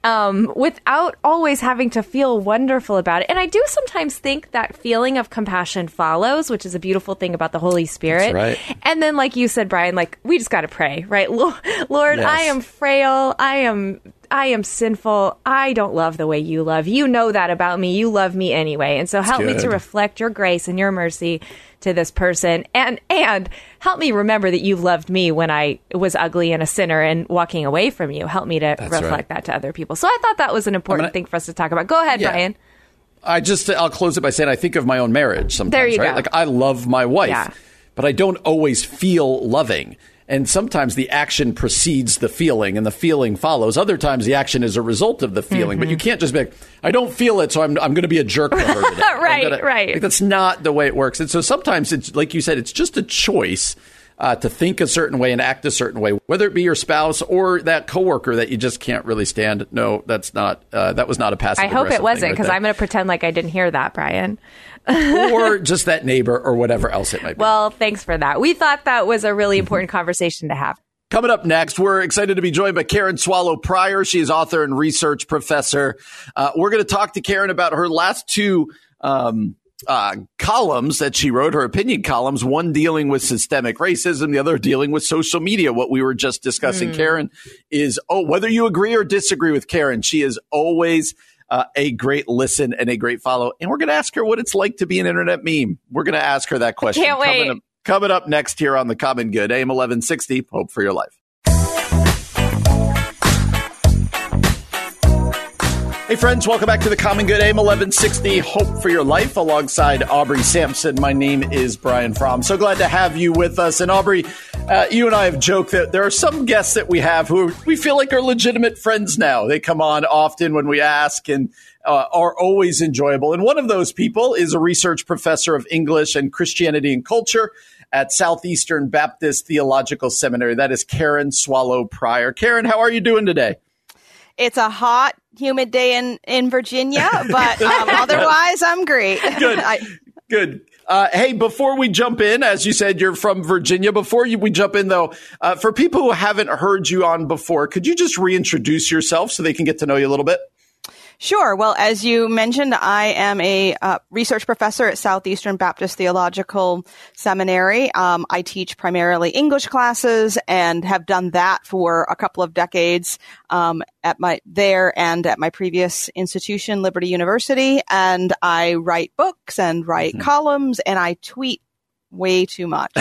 um, without always having to feel wonderful about it. And I do sometimes think that feeling of compassion follows, which is a beautiful thing about the Holy Spirit. right. And then, like you said, Brian, like we just got to pray, right? Lo- Lord, Yes. I am frail. I am. I am sinful. I don't love the way you love. You know that about me. You love me anyway. And so help me to reflect your grace and your mercy to this person and and help me remember that you loved me when I was ugly and a sinner and walking away from you. Help me to reflect right. that to other people. So I thought that was an important gonna- thing for us to talk about. Go ahead, Yeah. Brian. I just I'll close it by saying I think of my own marriage sometimes. There you right? go. Like I love my wife, Yeah. but I don't always feel loving. And sometimes the action precedes the feeling, and the feeling follows. Other times the action is a result of the feeling. But you mm-hmm. can't just be like, "I don't feel it, so I'm I'm going to be a jerk to her today." Right, gonna- right. Like, that's not the way it works. And so sometimes it's like you said, it's just a choice. Uh, to think a certain way and act a certain way, whether it be your spouse or that coworker that you just can't really stand. No, that's not. Uh, that was not a passive. I hope it wasn't because there I'm going to pretend like I didn't hear that, Brian. or just that neighbor or whatever else it might be. Well, thanks for that. We thought that was a really important conversation to have. Coming up next, we're excited to be joined by Karen Swallow Prior. She is author and research professor. Uh, we're going to talk to Karen about her last two um, uh, columns that she wrote, her opinion columns, one dealing with systemic racism, the other dealing with social media, what we were just discussing. Karen is, oh, whether you agree or disagree with Karen, she is always uh, a great listen and a great follow. And we're going to ask her what it's like to be an internet meme. We're going to ask her that question. Can't wait. Coming up, coming up next here on the Common Good, AM 1160, Hope for Your Life. Hey, friends, welcome back to the Common Good AM 1160 Hope for Your Life alongside Aubrey Sampson. My name is Brian Fromm. So glad to have you with us. And Aubrey, uh, you and I have joked that there are some guests that we have who we feel like are legitimate friends now. They come on often when we ask and uh, are always enjoyable. And one of those people is a research professor of English and Christianity and culture at Southeastern Baptist Theological Seminary. That is Karen Swallow Prior. Karen, how are you doing today? It's a hot, humid day in, in Virginia, but um, otherwise, I'm great. Good. I, Good. Uh, hey, before we jump in, as you said, you're from Virginia. Before you, we jump in, though, uh, for people who haven't heard you on before, could you just reintroduce yourself so they can get to know you a little bit? Sure. Well, as you mentioned, I am a uh, research professor at Southeastern Baptist Theological Seminary. Um, I teach primarily English classes and have done that for a couple of decades um, at my there and at my previous institution, Liberty University. And I write books and write mm-hmm. columns and I tweet way too much.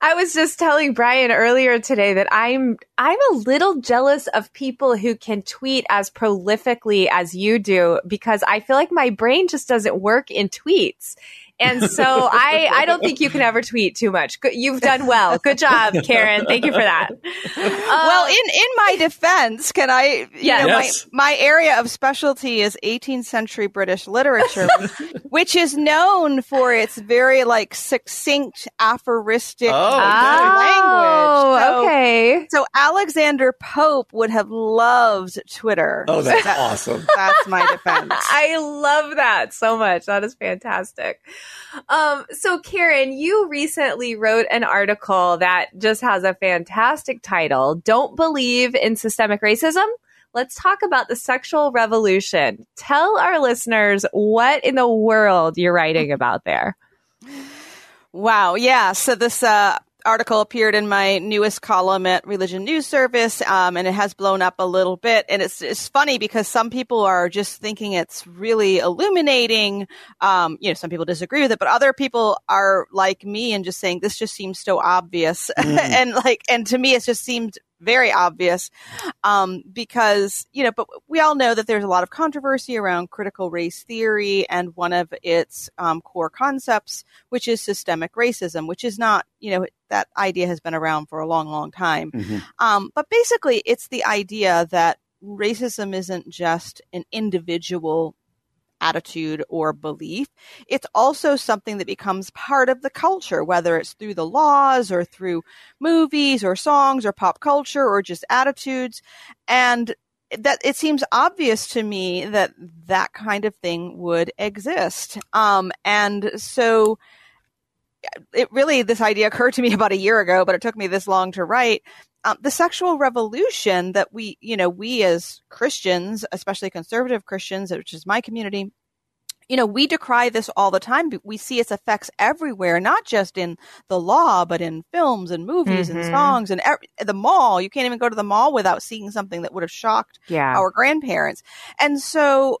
I was just telling Brian earlier today that I'm I'm a little jealous of people who can tweet as prolifically as you do because I feel like my brain just doesn't work in tweets. And so I, I don't think you can ever tweet too much. You've done well. Good job, Karen. Thank you for that. well, in, in my defense, can I, yeah, know, yes. my, my area of specialty is 18th century British literature, which is known for its very like succinct aphoristic oh, language. Oh, so, okay. So Alexander Pope would have loved Twitter. Oh, that's awesome. That's my defense. I love that so much. That is fantastic. Um, so Karen, you recently wrote an article that just has a fantastic title. Don't believe in systemic racism? Let's talk about the sexual revolution. Tell our listeners what in the world you're writing about there. Wow. Yeah. So this, uh, article appeared in my newest column at Religion News Service, um, and it has blown up a little bit. And it's it's funny because some people are just thinking it's really illuminating. Um, you know, some people disagree with it, but other people are like me and just saying this just seems so obvious. Mm. and like, and to me, it just seemed very obvious um, because you know but we all know that there's a lot of controversy around critical race theory and one of its um, core concepts which is systemic racism which is not you know that idea has been around for a long long time mm-hmm. um, but basically it's the idea that racism isn't just an individual attitude or belief. It's also something that becomes part of the culture, whether it's through the laws or through movies or songs or pop culture or just attitudes. And that it seems obvious to me that that kind of thing would exist. Um, and so it really, this idea occurred to me about a year ago, but it took me this long to write um, the sexual revolution that we, you know, we as Christians, especially conservative Christians, which is my community, you know, we decry this all the time. We see its effects everywhere, not just in the law, but in films and movies mm-hmm. and songs and er- the mall. You can't even go to the mall without seeing something that would have shocked yeah. our grandparents. And so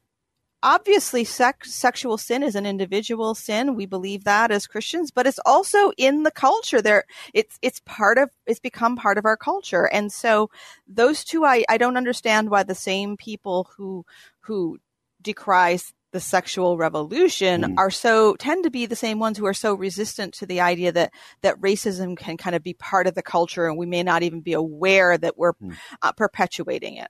obviously sex, sexual sin is an individual sin. We believe that as Christians, but it's also in the culture there. It's, it's part of, it's become part of our culture. And so those two, I, I don't understand why the same people who, who decry the sexual revolution mm. are so tend to be the same ones who are so resistant to the idea that that racism can kind of be part of the culture and we may not even be aware that we're mm. uh, perpetuating it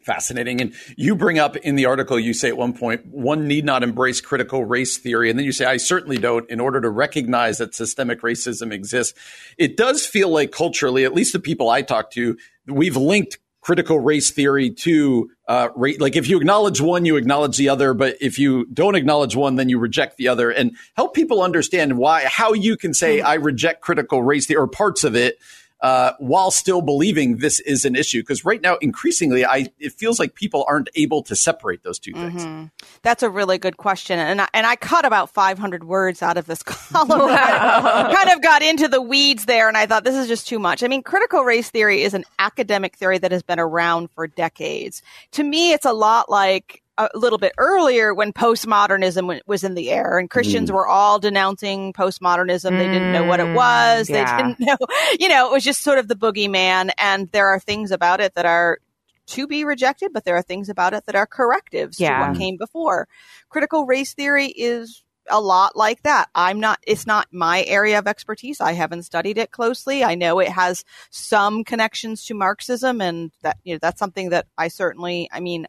Fascinating. And you bring up in the article, you say at one point, one need not embrace critical race theory. And then you say, I certainly don't, in order to recognize that systemic racism exists. It does feel like culturally, at least the people I talk to, we've linked critical race theory to uh, rate. Like if you acknowledge one, you acknowledge the other. But if you don't acknowledge one, then you reject the other. And help people understand why, how you can say, hmm. I reject critical race theory or parts of it uh, while still believing this is an issue? Because right now, increasingly, I it feels like people aren't able to separate those two things. Mm-hmm. That's a really good question, and I, and I cut about 500 words out of this column. Wow. kind of got into the weeds there, and I thought this is just too much. I mean, critical race theory is an academic theory that has been around for decades. To me, it's a lot like a little bit earlier when postmodernism was in the air and Christians mm. were all denouncing postmodernism. They didn't know what it was. Yeah. They didn't know, you know, it was just sort of the boogeyman. And there are things about it that are to be rejected, but there are things about it that are correctives Yeah. to what came before. Critical race theory is a lot like that. I'm not, it's not my area of expertise. I haven't studied it closely. I know it has some connections to Marxism and that, you know, that's something that I certainly, I mean,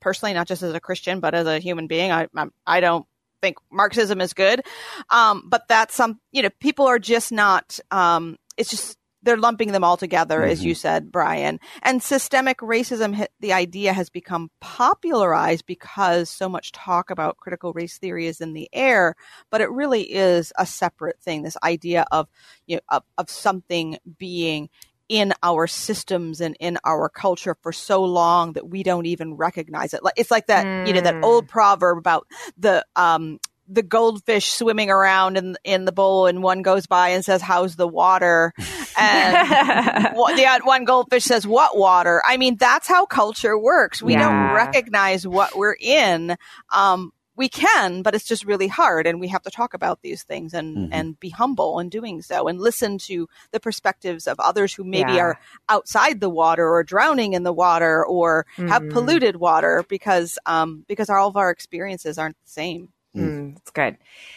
personally, not just as a Christian, but as a human being, I, I'm- I don't think Marxism is good. Um, but that's some, you know, people are just not, um, it's just, they're lumping them all together, as you said, Brian. And systemic racism, the idea has become popularized because so much talk about critical race theory is in the air, but it really is a separate thing. This idea of, you know, of, of something being in our systems and in our culture for so long that we don't even recognize it. Like it's like that, you know, that old proverb about the um the goldfish swimming around in in the bowl and one goes by and says how's the water and the one goldfish says what water i mean that's how culture works we Yeah. don't recognize what we're in um we can but it's just really hard and we have to talk about these things and and be humble in doing so and listen to the perspectives of others who maybe Yeah. are outside the water or drowning in the water or have Mhm. polluted water because um because all of our experiences aren't the same Mm, that's good.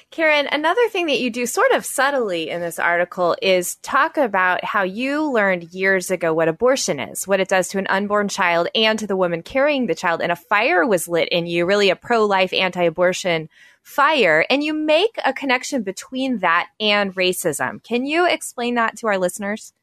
Karen, another thing that you do sort of subtly in this article is talk about how you learned years ago what abortion is, what it does to an unborn child and to the woman carrying the child. And a fire was lit in you, really a pro life, anti abortion fire. And you make a connection between that and racism. Can you explain that to our listeners?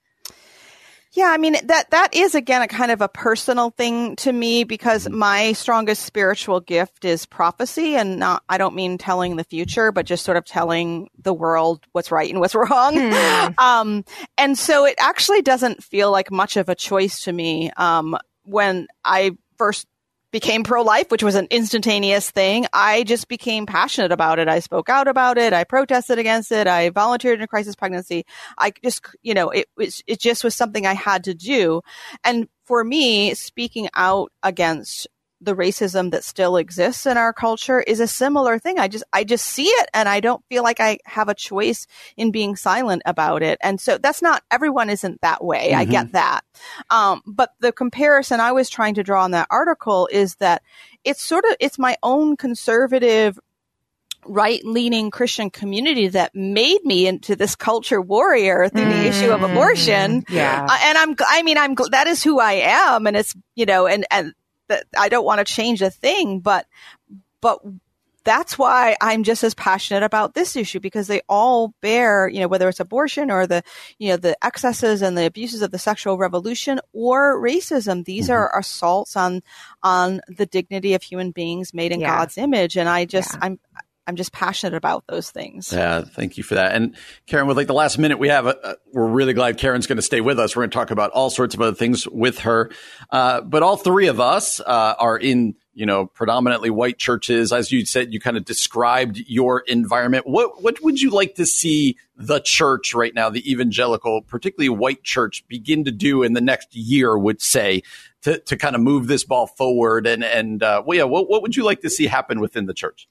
Yeah, I mean that that is again a kind of a personal thing to me because my strongest spiritual gift is prophecy and not I don't mean telling the future but just sort of telling the world what's right and what's wrong. Um and so it actually doesn't feel like much of a choice to me um when I first became pro life, which was an instantaneous thing. I just became passionate about it. I spoke out about it. I protested against it. I volunteered in a crisis pregnancy. I just, you know, it was, it just was something I had to do. And for me, speaking out against the racism that still exists in our culture is a similar thing. I just, I just see it and I don't feel like I have a choice in being silent about it. And so that's not, everyone isn't that way. I get that. Um, but the comparison I was trying to draw in that article is that it's sort of, it's my own conservative right leaning Christian community that made me into this culture warrior through the issue of abortion. Yeah. Uh, and I'm, I mean, I'm, that is who I am. And it's, you know, and, and that I don't want to change a thing, but, but that's why I'm just as passionate about this issue because they all bear, you know, whether it's abortion or the, you know, the excesses and the abuses of the sexual revolution or racism. These mm-hmm. are assaults on, on the dignity of human beings made in Yeah. God's image. And I just, Yeah. I'm, I'm just passionate about those things. Yeah, thank you for that. And Karen, with like the last minute we have, uh, uh, we're really glad Karen's going to stay with us. We're going to talk about all sorts of other things with her. Uh, but all three of us uh, are in, you know, predominantly white churches. As you said, you kind of described your environment. What what would you like to see the church right now, the evangelical, particularly white church, begin to do in the next year? Would say to to kind of move this ball forward and and uh, well, yeah, what what would you like to see happen within the church?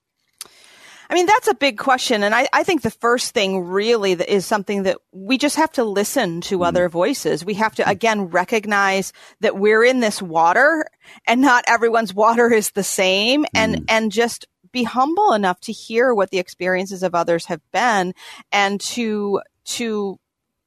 I mean, that's a big question. And I, I think the first thing really is something that we just have to listen to mm-hmm. other voices. We have to, mm-hmm. again, recognize that we're in this water and not everyone's water is the same and, mm-hmm. and just be humble enough to hear what the experiences of others have been and to, to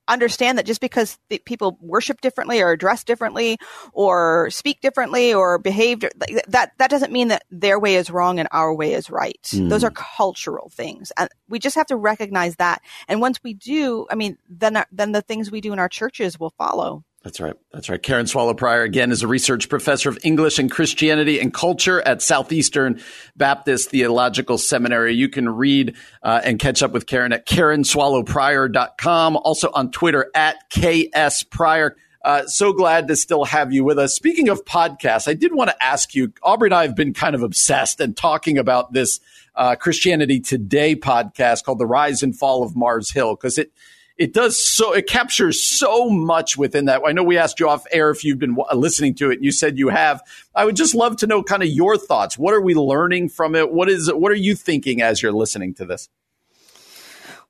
understand that just because the people worship differently or dress differently or speak differently or behave that that doesn't mean that their way is wrong and our way is right. Hmm. Those are cultural things and we just have to recognize that. And once we do i mean then then the things we do in our churches will follow That's right. That's right. Karen Swallow Prior, again, is a research professor of English and Christianity and culture at Southeastern Baptist Theological Seminary. You can read uh, and catch up with Karen at karenswallowprior.com. Also on Twitter at KS Prior. Uh, so glad to still have you with us. Speaking of podcasts, I did want to ask you, Aubrey and I have been kind of obsessed and talking about this uh, Christianity Today podcast called The Rise and Fall of Mars Hill because it it does so it captures so much within that. I know we asked you off air if you've been w- uh, listening to it. And you said you have. I would just love to know kind of your thoughts. What are we learning from it? What is what are you thinking as you're listening to this?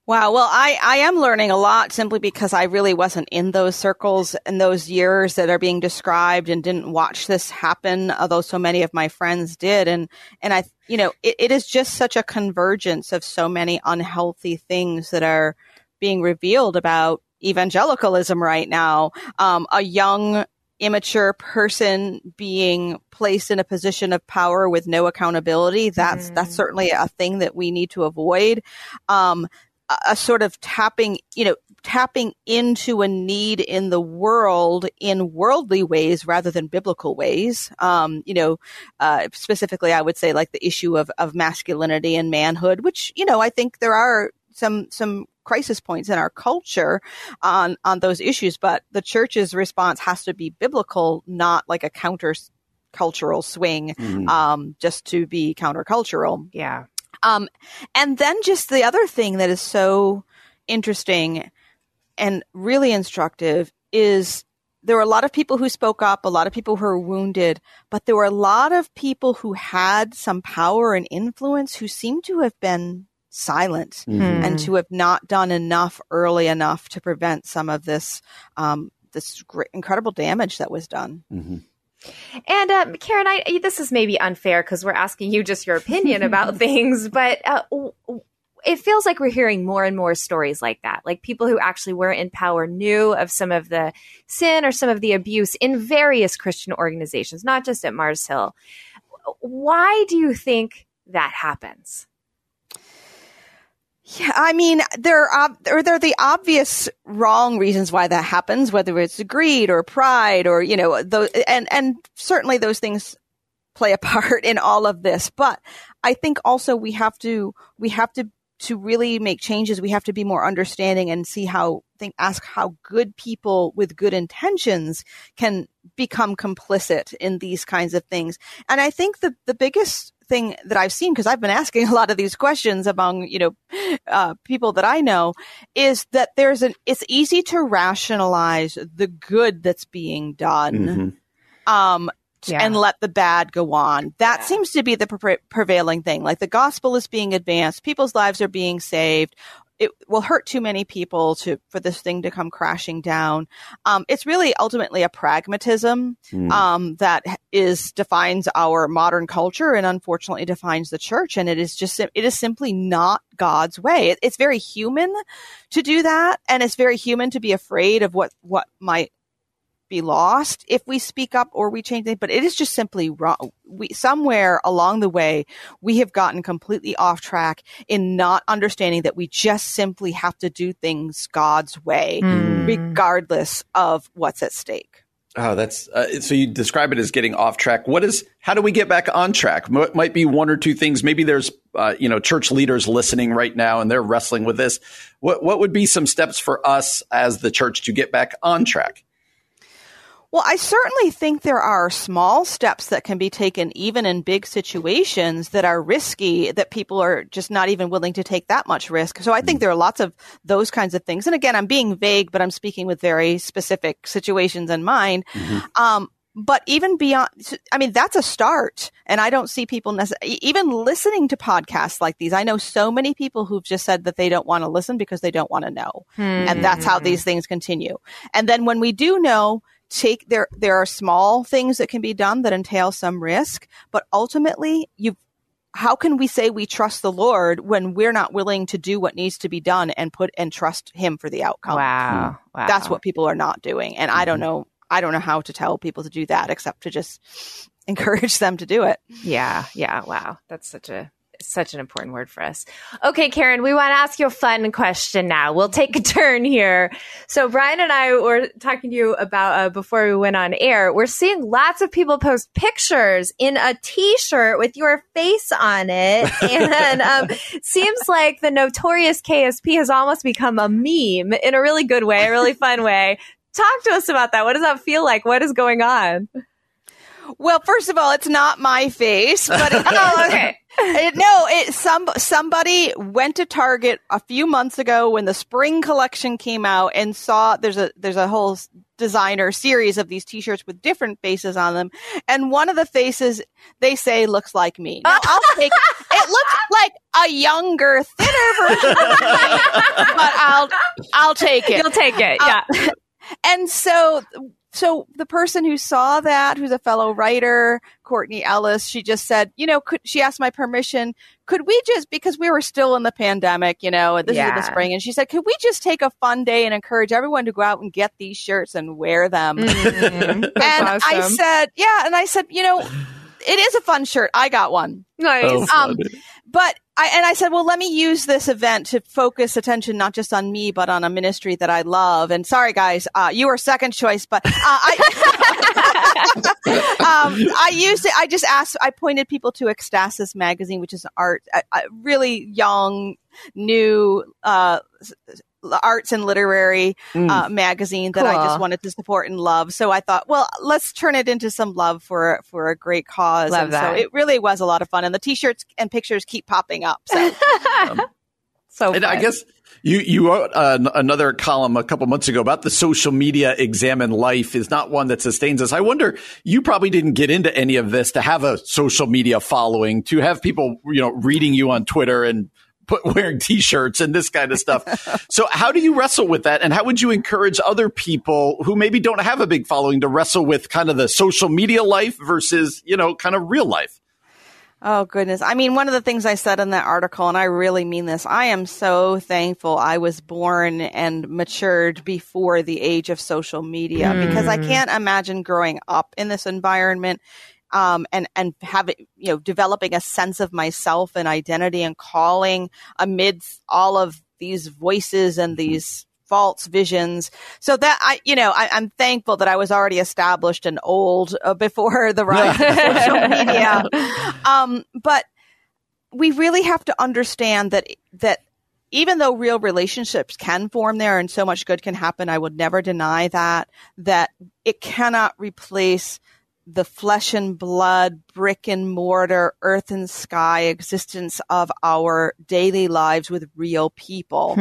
Wow. Well, I, I am learning a lot simply because I really wasn't in those circles in those years that are being described and didn't watch this happen, although so many of my friends did. And, and I, you know, it, it is just such a convergence of so many unhealthy things that are being revealed about evangelicalism right now. Um, a young, immature person being placed in a position of power with no accountability. That's, mm. that's certainly a thing that we need to avoid. Um, a sort of tapping, you know, tapping into a need in the world in worldly ways rather than biblical ways. Um, you know, uh, specifically, I would say like the issue of, of masculinity and manhood, which, you know, I think there are some, some crisis points in our culture on, on those issues, but the church's response has to be biblical, not like a counter cultural swing, mm. um, just to be countercultural. Yeah. Um, and then just the other thing that is so interesting and really instructive is there were a lot of people who spoke up, a lot of people who were wounded, but there were a lot of people who had some power and influence who seemed to have been silent mm-hmm. and to have not done enough early enough to prevent some of this um, this great, incredible damage that was done. Mm-hmm. And um, Karen, I, this is maybe unfair because we're asking you just your opinion about things, but uh, it feels like we're hearing more and more stories like that. Like people who actually were in power knew of some of the sin or some of the abuse in various Christian organizations, not just at Mars Hill. Why do you think that happens? Yeah, I mean, there are, there are the obvious wrong reasons why that happens, whether it's greed or pride or, you know, those, and, and certainly those things play a part in all of this. But I think also we have to, we have to, to really make changes. We have to be more understanding and see how, think, ask how good people with good intentions can become complicit in these kinds of things. And I think the, the biggest thing that I've seen, because I've been asking a lot of these questions among, you know, uh, people that I know, is that there's an, it's easy to rationalize the good that's being done. Mm-hmm. Um, yeah. and let the bad go on. That yeah. seems to be the pre- prevailing thing. Like the gospel is being advanced, people's lives are being saved it will hurt too many people to for this thing to come crashing down. Um, it's really ultimately a pragmatism mm. um, that is defines our modern culture and unfortunately defines the church. And it is just it is simply not God's way. It, it's very human to do that, and it's very human to be afraid of what what might be lost if we speak up or we change things, but it is just simply wrong. We, somewhere along the way, we have gotten completely off track in not understanding that we just simply have to do things God's way, mm. regardless of what's at stake. Oh, that's uh, so you describe it as getting off track. What is, how do we get back on track? M- might be one or two things. Maybe there's, uh, you know, church leaders listening right now and they're wrestling with this. What, what would be some steps for us as the church to get back on track? Well, I certainly think there are small steps that can be taken even in big situations that are risky that people are just not even willing to take that much risk. So I think mm. there are lots of those kinds of things. And again, I'm being vague, but I'm speaking with very specific situations in mind. Mm-hmm. Um, but even beyond, I mean, that's a start. And I don't see people necessarily, even listening to podcasts like these. I know so many people who've just said that they don't want to listen because they don't want to know. Hmm. And that's how these things continue. And then when we do know, take there there are small things that can be done that entail some risk, but ultimately you how can we say we trust the Lord when we're not willing to do what needs to be done and put and trust him for the outcome? Wow. Hmm. wow. That's what people are not doing. And mm-hmm. I don't mm-hmm. know I don't know how to tell people to do that except to just encourage them to do it. Yeah, yeah, wow. That's such a such an important word for us. Okay, Karen, we want to ask you a fun question now. We'll take a turn here. So, Brian and I were talking to you about uh, before we went on air. We're seeing lots of people post pictures in a T-shirt with your face on it, and um, seems like the notorious KSP has almost become a meme in a really good way, a really fun way. Talk to us about that. What does that feel like? What is going on? Well, first of all, it's not my face, but it oh, okay. It, no, it some somebody went to Target a few months ago when the spring collection came out and saw there's a there's a whole designer series of these T-shirts with different faces on them, and one of the faces they say looks like me. Now, I'll take it. Looks like a younger, thinner version of me, but I'll I'll take it. You'll take it, Uh, yeah. and so so the person who saw that who's a fellow writer courtney ellis she just said you know could she asked my permission could we just because we were still in the pandemic you know and this is in the spring and she said could we just take a fun day and encourage everyone to go out and get these shirts and wear them? Mm, and i said yeah and i said you know it is a fun shirt. I got one. Nice. Oh, um, funny. But I and I said, well, let me use this event to focus attention not just on me, but on a ministry that I love. And sorry, guys, uh, you were second choice, but uh, I, um, I used it. I just asked. I pointed people to Ekstasis magazine, which is an art, a, a really young, new. Uh, arts and literary uh, magazine that I just wanted to support and love. So I thought, well, let's turn it into some love for for a great cause. Love and that. So it really was a lot of fun, and the T-shirts and pictures keep popping up. So so And I guess you you wrote uh, another column a couple months ago about the social media examine life is not one that sustains us. I wonder you probably didn't get into any of this to have a social media following, to have people you know reading you on Twitter and put wearing t-shirts and this kind of stuff. so how do you wrestle with that and how would you encourage other people who maybe don't have a big following to wrestle with kind of the social media life versus, you know, kind of real life? Oh goodness. I mean, one of the things I said in that article, and I really mean this, I am so thankful I was born and matured before the age of social media because I mm. can't imagine growing up in this environment. Um, and, and having, you know, developing a sense of myself and identity and calling amidst all of these voices and these false visions. So that I, you know, I, I'm thankful that I was already established and old uh, before the rise of social media. Um, but we really have to understand that that even though real relationships can form there and so much good can happen, I would never deny that that it cannot replace the flesh and blood, brick and mortar, earth and sky existence of our daily lives with real people.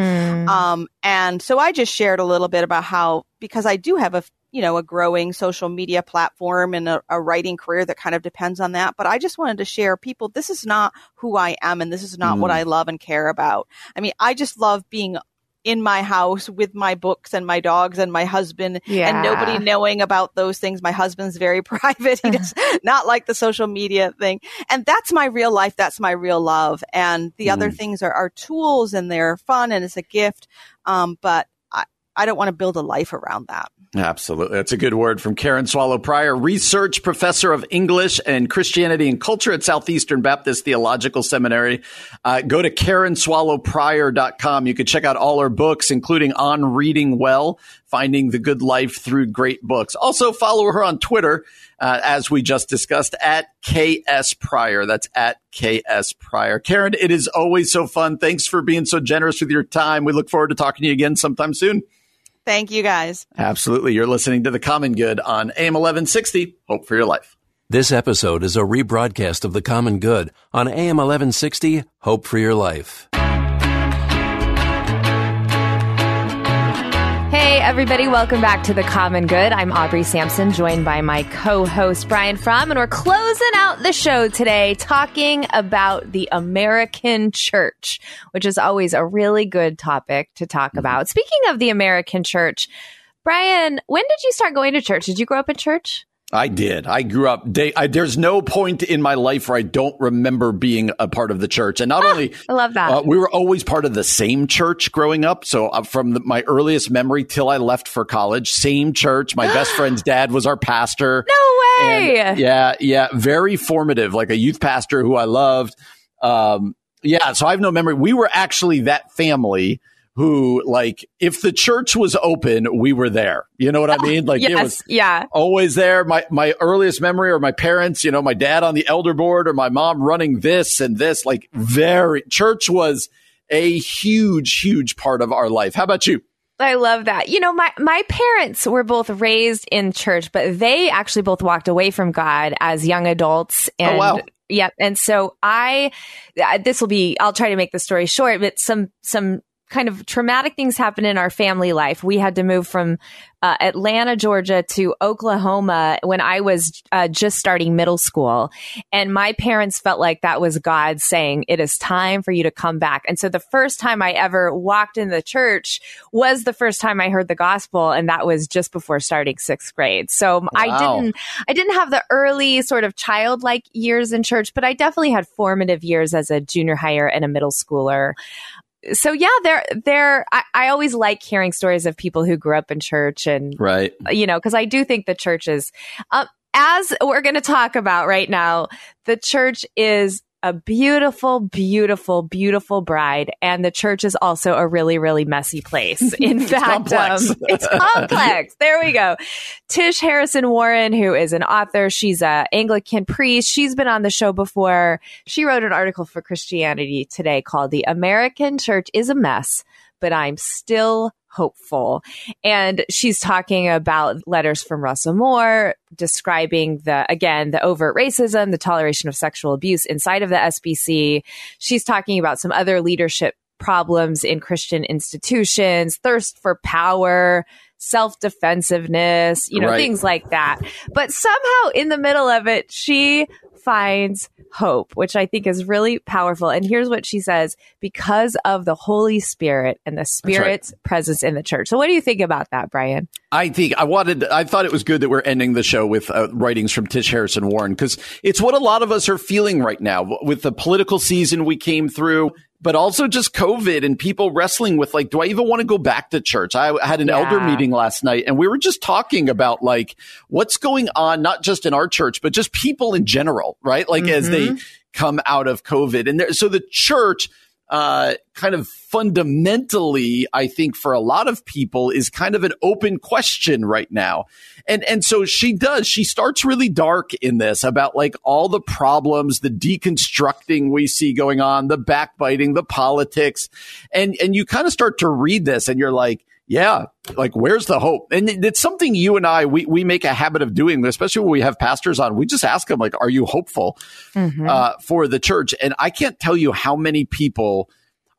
Um, and so I just shared a little bit about how, because I do have a, you know, a growing social media platform and a, a writing career that kind of depends on that. But I just wanted to share people, this is not who I am and this is not what I love and care about. I mean, I just love being in my house with my books and my dogs and my husband Yeah. and nobody knowing about those things. My husband's very private. He does not like the social media thing. And that's my real life. That's my real love. And the other things are, are tools and they're fun and it's a gift. Um, but I, don't want to build a life around that. Absolutely. That's a good word from Karen Swallow Prior, research professor of English and Christianity and culture at Southeastern Baptist Theological Seminary. Uh, go to KarenSwallowPrior.com. You can check out all her books, including On Reading Well, Finding the Good Life Through Great Books. Also follow her on Twitter, uh, as we just discussed, at KS Prior. That's at KS Prior. Karen, it is always so fun. Thanks for being so generous with your time. We look forward to talking to you again sometime soon. Thank you guys. Absolutely. You're listening to The Common Good on AM 1160. Hope for your life. This episode is a rebroadcast of The Common Good on AM 1160 Hope for Your Life. Everybody, welcome back to The Common Good. I'm Aubrey Sampson, joined by my co host, Brian Fromm, and we're closing out the show today talking about the American church, which is always a really good topic to talk mm-hmm. about. Speaking of the American church, Brian, when did you start going to church? Did you grow up in church? I did. I grew up. Day, I, there's no point in my life where I don't remember being a part of the church. And not only, I love that. uh, we were always part of the same church growing up. So uh, from the, my earliest memory till I left for college, same church. My best friend's dad was our pastor. no way. And, yeah, yeah, very formative. Like a youth pastor who I loved. Um, yeah, so I have no memory. We were actually that family who, like, if the church was open, we were there. You know what I mean? Like, it was yeah. always there. My my earliest memory, or my parents, you know, my dad on the elder board, or my mom running this and this. Like, very church was a huge, huge part of our life. How about you? I love that. You know, my, my parents were both raised in church, but they actually both walked away from God as young adults. Oh, and Oh, wow. Yep. And so I, this will be, I'll try to make the story short, but some, some kind of traumatic things happened in our family life. We had to move from uh, Atlanta, Georgia to Oklahoma when I was uh, just starting middle school. And my parents felt like that was God saying, it is time for you to come back. And so the first time I ever walked in the church was the first time I heard the gospel. And that was just before starting sixth grade. So wow. I didn't, I didn't have the early sort of childlike years in church, but I definitely had formative years as a junior higher and a middle schooler so yeah, there, there. I, I, always like hearing stories of people who grew up in church, and right, you know, because I do think the church is, um, as we're going to talk about right now, the church is a beautiful, beautiful, beautiful bride. And the church is also a really, really messy place. In fact, um, it's complex. There we go. Tish Harrison Warren, who is an author, she's a Anglican priest. She's been on the show before. She wrote an article for Christianity Today called The American Church is a Mess, but I'm still hopeful. And she's talking about letters from Russell Moore describing the, again, the overt racism, the toleration of sexual abuse inside of the SBC. She's talking about some other leadership problems in Christian institutions, thirst for power, self defensiveness, you know, right. things like that. But somehow in the middle of it, she finds hope, which I think is really powerful. And here's what she says because of the Holy Spirit and the Spirit's right. presence in the church. So, what do you think about that, Brian? I think I wanted, I thought it was good that we're ending the show with uh, writings from Tish Harrison Warren because it's what a lot of us are feeling right now with the political season we came through but also just COVID and people wrestling with like, do I even want to go back to church? I had an yeah. elder meeting last night and we were just talking about like what's going on, not just in our church, but just people in general, right? Like mm-hmm. as they mm-hmm. come out of COVID. And there, so the church, uh, kind of fundamentally, I think for a lot of people is kind of an open question right now. And, and so she does, she starts really dark in this about like all the problems, the deconstructing we see going on, the backbiting, the politics. And, and you kind of start to read this and you're like, yeah, like where's the hope? And it's something you and I we we make a habit of doing, especially when we have pastors on. We just ask them like, "Are you hopeful mm-hmm. uh, for the church?" And I can't tell you how many people.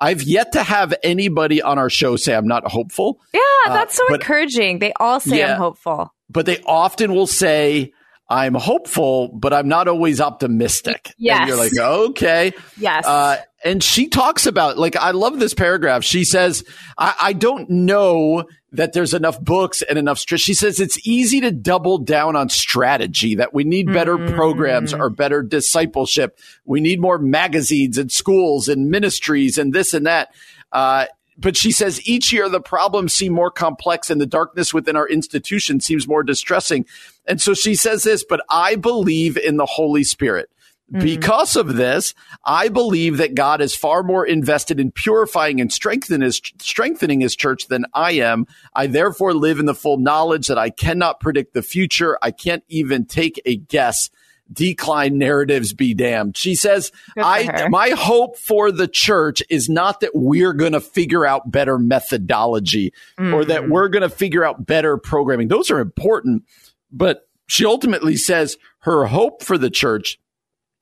I've yet to have anybody on our show say I'm not hopeful. Yeah, uh, that's so uh, but, encouraging. They all say yeah, I'm hopeful, but they often will say. I'm hopeful, but I'm not always optimistic. Yes. And you're like, okay. Yes. Uh, and she talks about like I love this paragraph. She says, I, I don't know that there's enough books and enough str-. she says it's easy to double down on strategy that we need better mm-hmm. programs or better discipleship we need more magazines and schools and ministries and this and that uh, but she says each year the problems seem more complex and the darkness within our institution seems more distressing and so she says this but i believe in the holy spirit Mm-hmm. Because of this, I believe that God is far more invested in purifying and strengthening his, strengthening his church than I am. I therefore live in the full knowledge that I cannot predict the future. I can't even take a guess. Decline narratives be damned. She says, I, my hope for the church is not that we're going to figure out better methodology mm. or that mm. we're going to figure out better programming. Those are important. But she ultimately says her hope for the church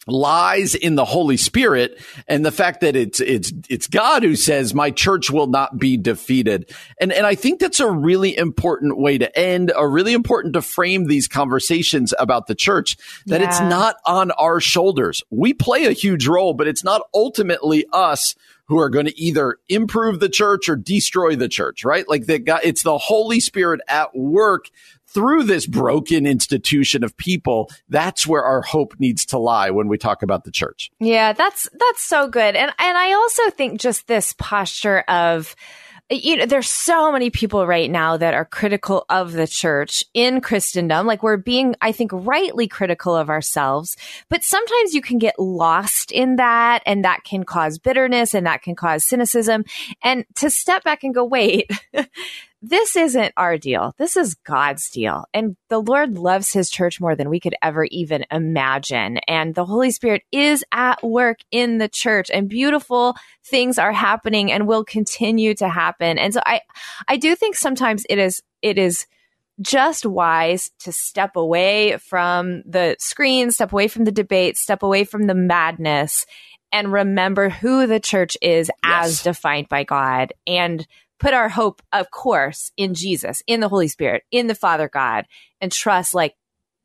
lies in the Holy Spirit and the fact that it's it's it's God who says my church will not be defeated. And and I think that's a really important way to end, a really important to frame these conversations about the church that yeah. it's not on our shoulders. We play a huge role, but it's not ultimately us who are going to either improve the church or destroy the church, right? Like the God, it's the Holy Spirit at work through this broken institution of people, that's where our hope needs to lie when we talk about the church. Yeah, that's that's so good. And and I also think just this posture of you know, there's so many people right now that are critical of the church in Christendom. Like we're being, I think, rightly critical of ourselves, but sometimes you can get lost in that and that can cause bitterness and that can cause cynicism. And to step back and go, wait, this isn't our deal. This is God's deal. And the Lord loves his church more than we could ever even imagine. And the Holy Spirit is at work in the church and beautiful things are happening and will continue to happen. And so I, I do think sometimes it is, it is, just wise to step away from the screen, step away from the debate, step away from the madness, and remember who the church is Yes. as defined by God and put our hope, of course, in Jesus, in the Holy Spirit, in the Father God, and trust like,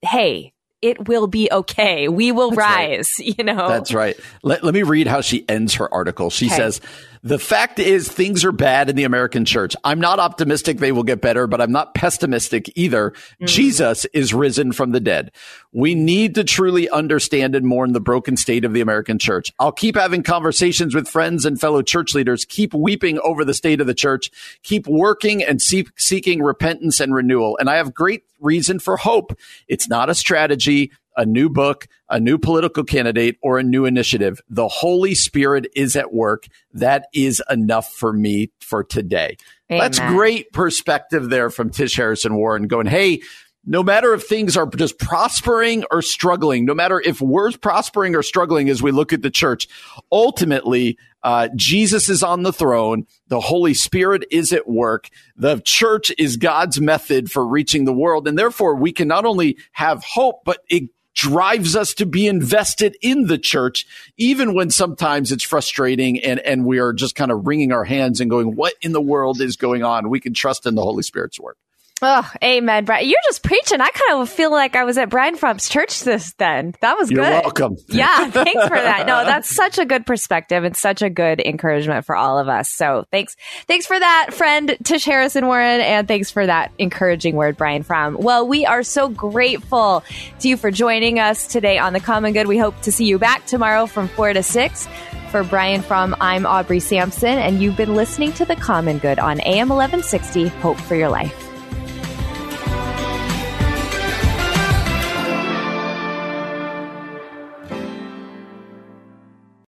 hey, it will be okay. We will That's right. rise, you know? That's right. Let, let me read how she ends her article. She Okay. says, The fact is, things are bad in the American church. I'm not optimistic they will get better, but I'm not pessimistic either. Mm. Jesus is risen from the dead. We need to truly understand and mourn the broken state of the American church. I'll keep having conversations with friends and fellow church leaders, keep weeping over the state of the church, keep working and seek, seeking repentance and renewal. And I have great reason for hope. It's not a strategy a new book, a new political candidate, or a new initiative. The Holy Spirit is at work. That is enough for me for today. That's great perspective there from Tish Harrison Warren going, Hey, no matter if things are just prospering or struggling, no matter if we're prospering or struggling as we look at the church, ultimately, uh, Jesus is on the throne. The Holy Spirit is at work. The church is God's method for reaching the world. And therefore, we can not only have hope, but it drives us to be invested in the church, even when sometimes it's frustrating and, and we are just kind of wringing our hands and going, what in the world is going on? We can trust in the Holy Spirit's work. Oh, amen, Brian. You're just preaching. I kind of feel like I was at Brian Fromm's church this then. That was good. You're good. welcome. Yeah, thanks for that. No, that's such a good perspective and such a good encouragement for all of us. So thanks, thanks for that, friend Tish Harrison Warren, and thanks for that encouraging word, Brian Fromm. Well, we are so grateful to you for joining us today on the Common Good. We hope to see you back tomorrow from four to six. For Brian Fromm, I'm Aubrey Sampson, and you've been listening to the Common Good on AM 1160. Hope for your life.